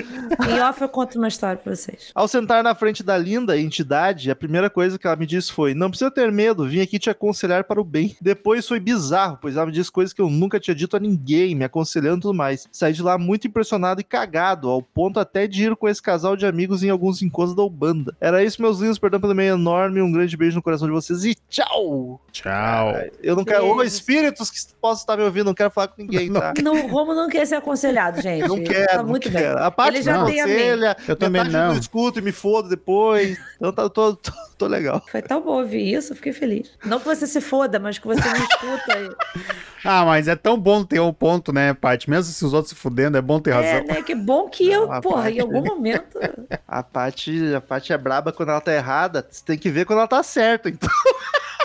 S3: Em off eu conto uma história pra vocês.
S1: Ao sentar na frente da linda entidade, a primeira coisa que ela me disse foi: Não precisa ter medo, vim aqui te aconselhar para o bem. Depois foi bizarro, pois ela me disse coisas que eu nunca tinha dito a ninguém, me aconselhando e tudo mais. Saí de lá muito impressionado e cagado, ao ponto até de ir com esse casal de amigos em alguns encontros da Ubanda. Era isso, meus lindos, perdão pelo meio enorme, um grande beijo no coração de vocês e tchau!
S2: Tchau.
S1: Eu não quero. Ô, espíritos que possam estar me ouvindo, não quero falar com ninguém, tá?
S3: Não, o Romo não quer ser aconselhado, gente.
S1: Não
S3: Ele
S1: quero,
S3: tá
S1: não
S3: muito
S1: quero.
S3: bem.
S1: A parte
S3: Ele já
S1: não
S3: tem a mente.
S1: aconselha,
S2: Eu também não.
S1: Eu escuto e me fodo depois. Então tá, tô, tô, tô legal.
S3: Foi tão bom ouvir isso, eu fiquei feliz. Não que você se foda, mas que você me escuta. e-
S2: Ah, mas é tão bom ter um ponto, né, Paty? Mesmo se os outros se fudendo, é bom ter
S3: É,
S2: razão.
S3: né? Que bom que eu,
S1: Não,
S3: porra,
S1: rapaz.
S3: em algum momento.
S1: A Paty, a Paty é braba quando ela tá errada. Você tem que ver quando ela tá certa, então.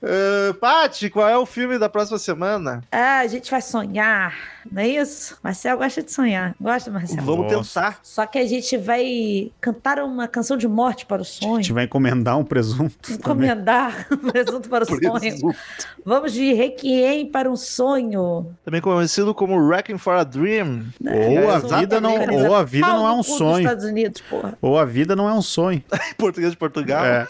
S1: Uh, Paty, qual é o filme da próxima semana?
S3: Ah, a gente vai sonhar, não é isso? Marcel gosta de sonhar. Gosta, Marcel?
S1: Vamos
S2: Nossa.
S1: tentar.
S3: Só que a gente vai cantar uma canção de morte para o
S2: A
S3: sonho.
S2: gente vai encomendar um presunto. também.
S3: Encomendar um presunto para o
S1: Por
S3: sonho. Vamos de Requiem para um sonho.
S1: Também conhecido como Wrecking for a Dream.
S2: Ou a vida não, ou a vida não é um sonho.
S3: Estados Unidos, porra.
S2: Ou a vida não é um sonho.
S1: Em português de Portugal.
S2: É.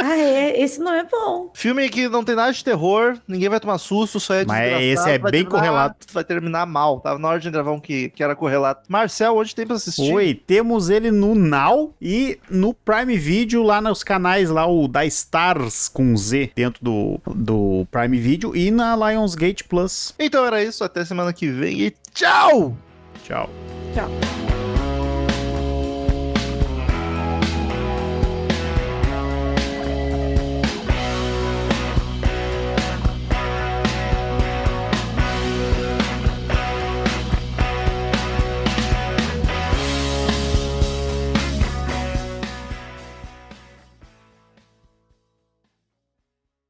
S3: Ah, é? Esse não é bom.
S1: Filme que não tem nada de terror, ninguém vai tomar susto, só é
S2: Mas esse é bem
S1: terminar-
S2: correlato.
S1: Vai terminar mal. Tava na hora de gravar um que, que era correlato. Marcel, onde tem pra assistir?
S2: Oi, temos ele no Now e no Prime Video, lá nos canais lá, o da Stars com Z dentro do, do Prime Video e na Lionsgate Plus.
S1: Então era isso, até semana que vem e tchau!
S2: Tchau.
S3: Tchau.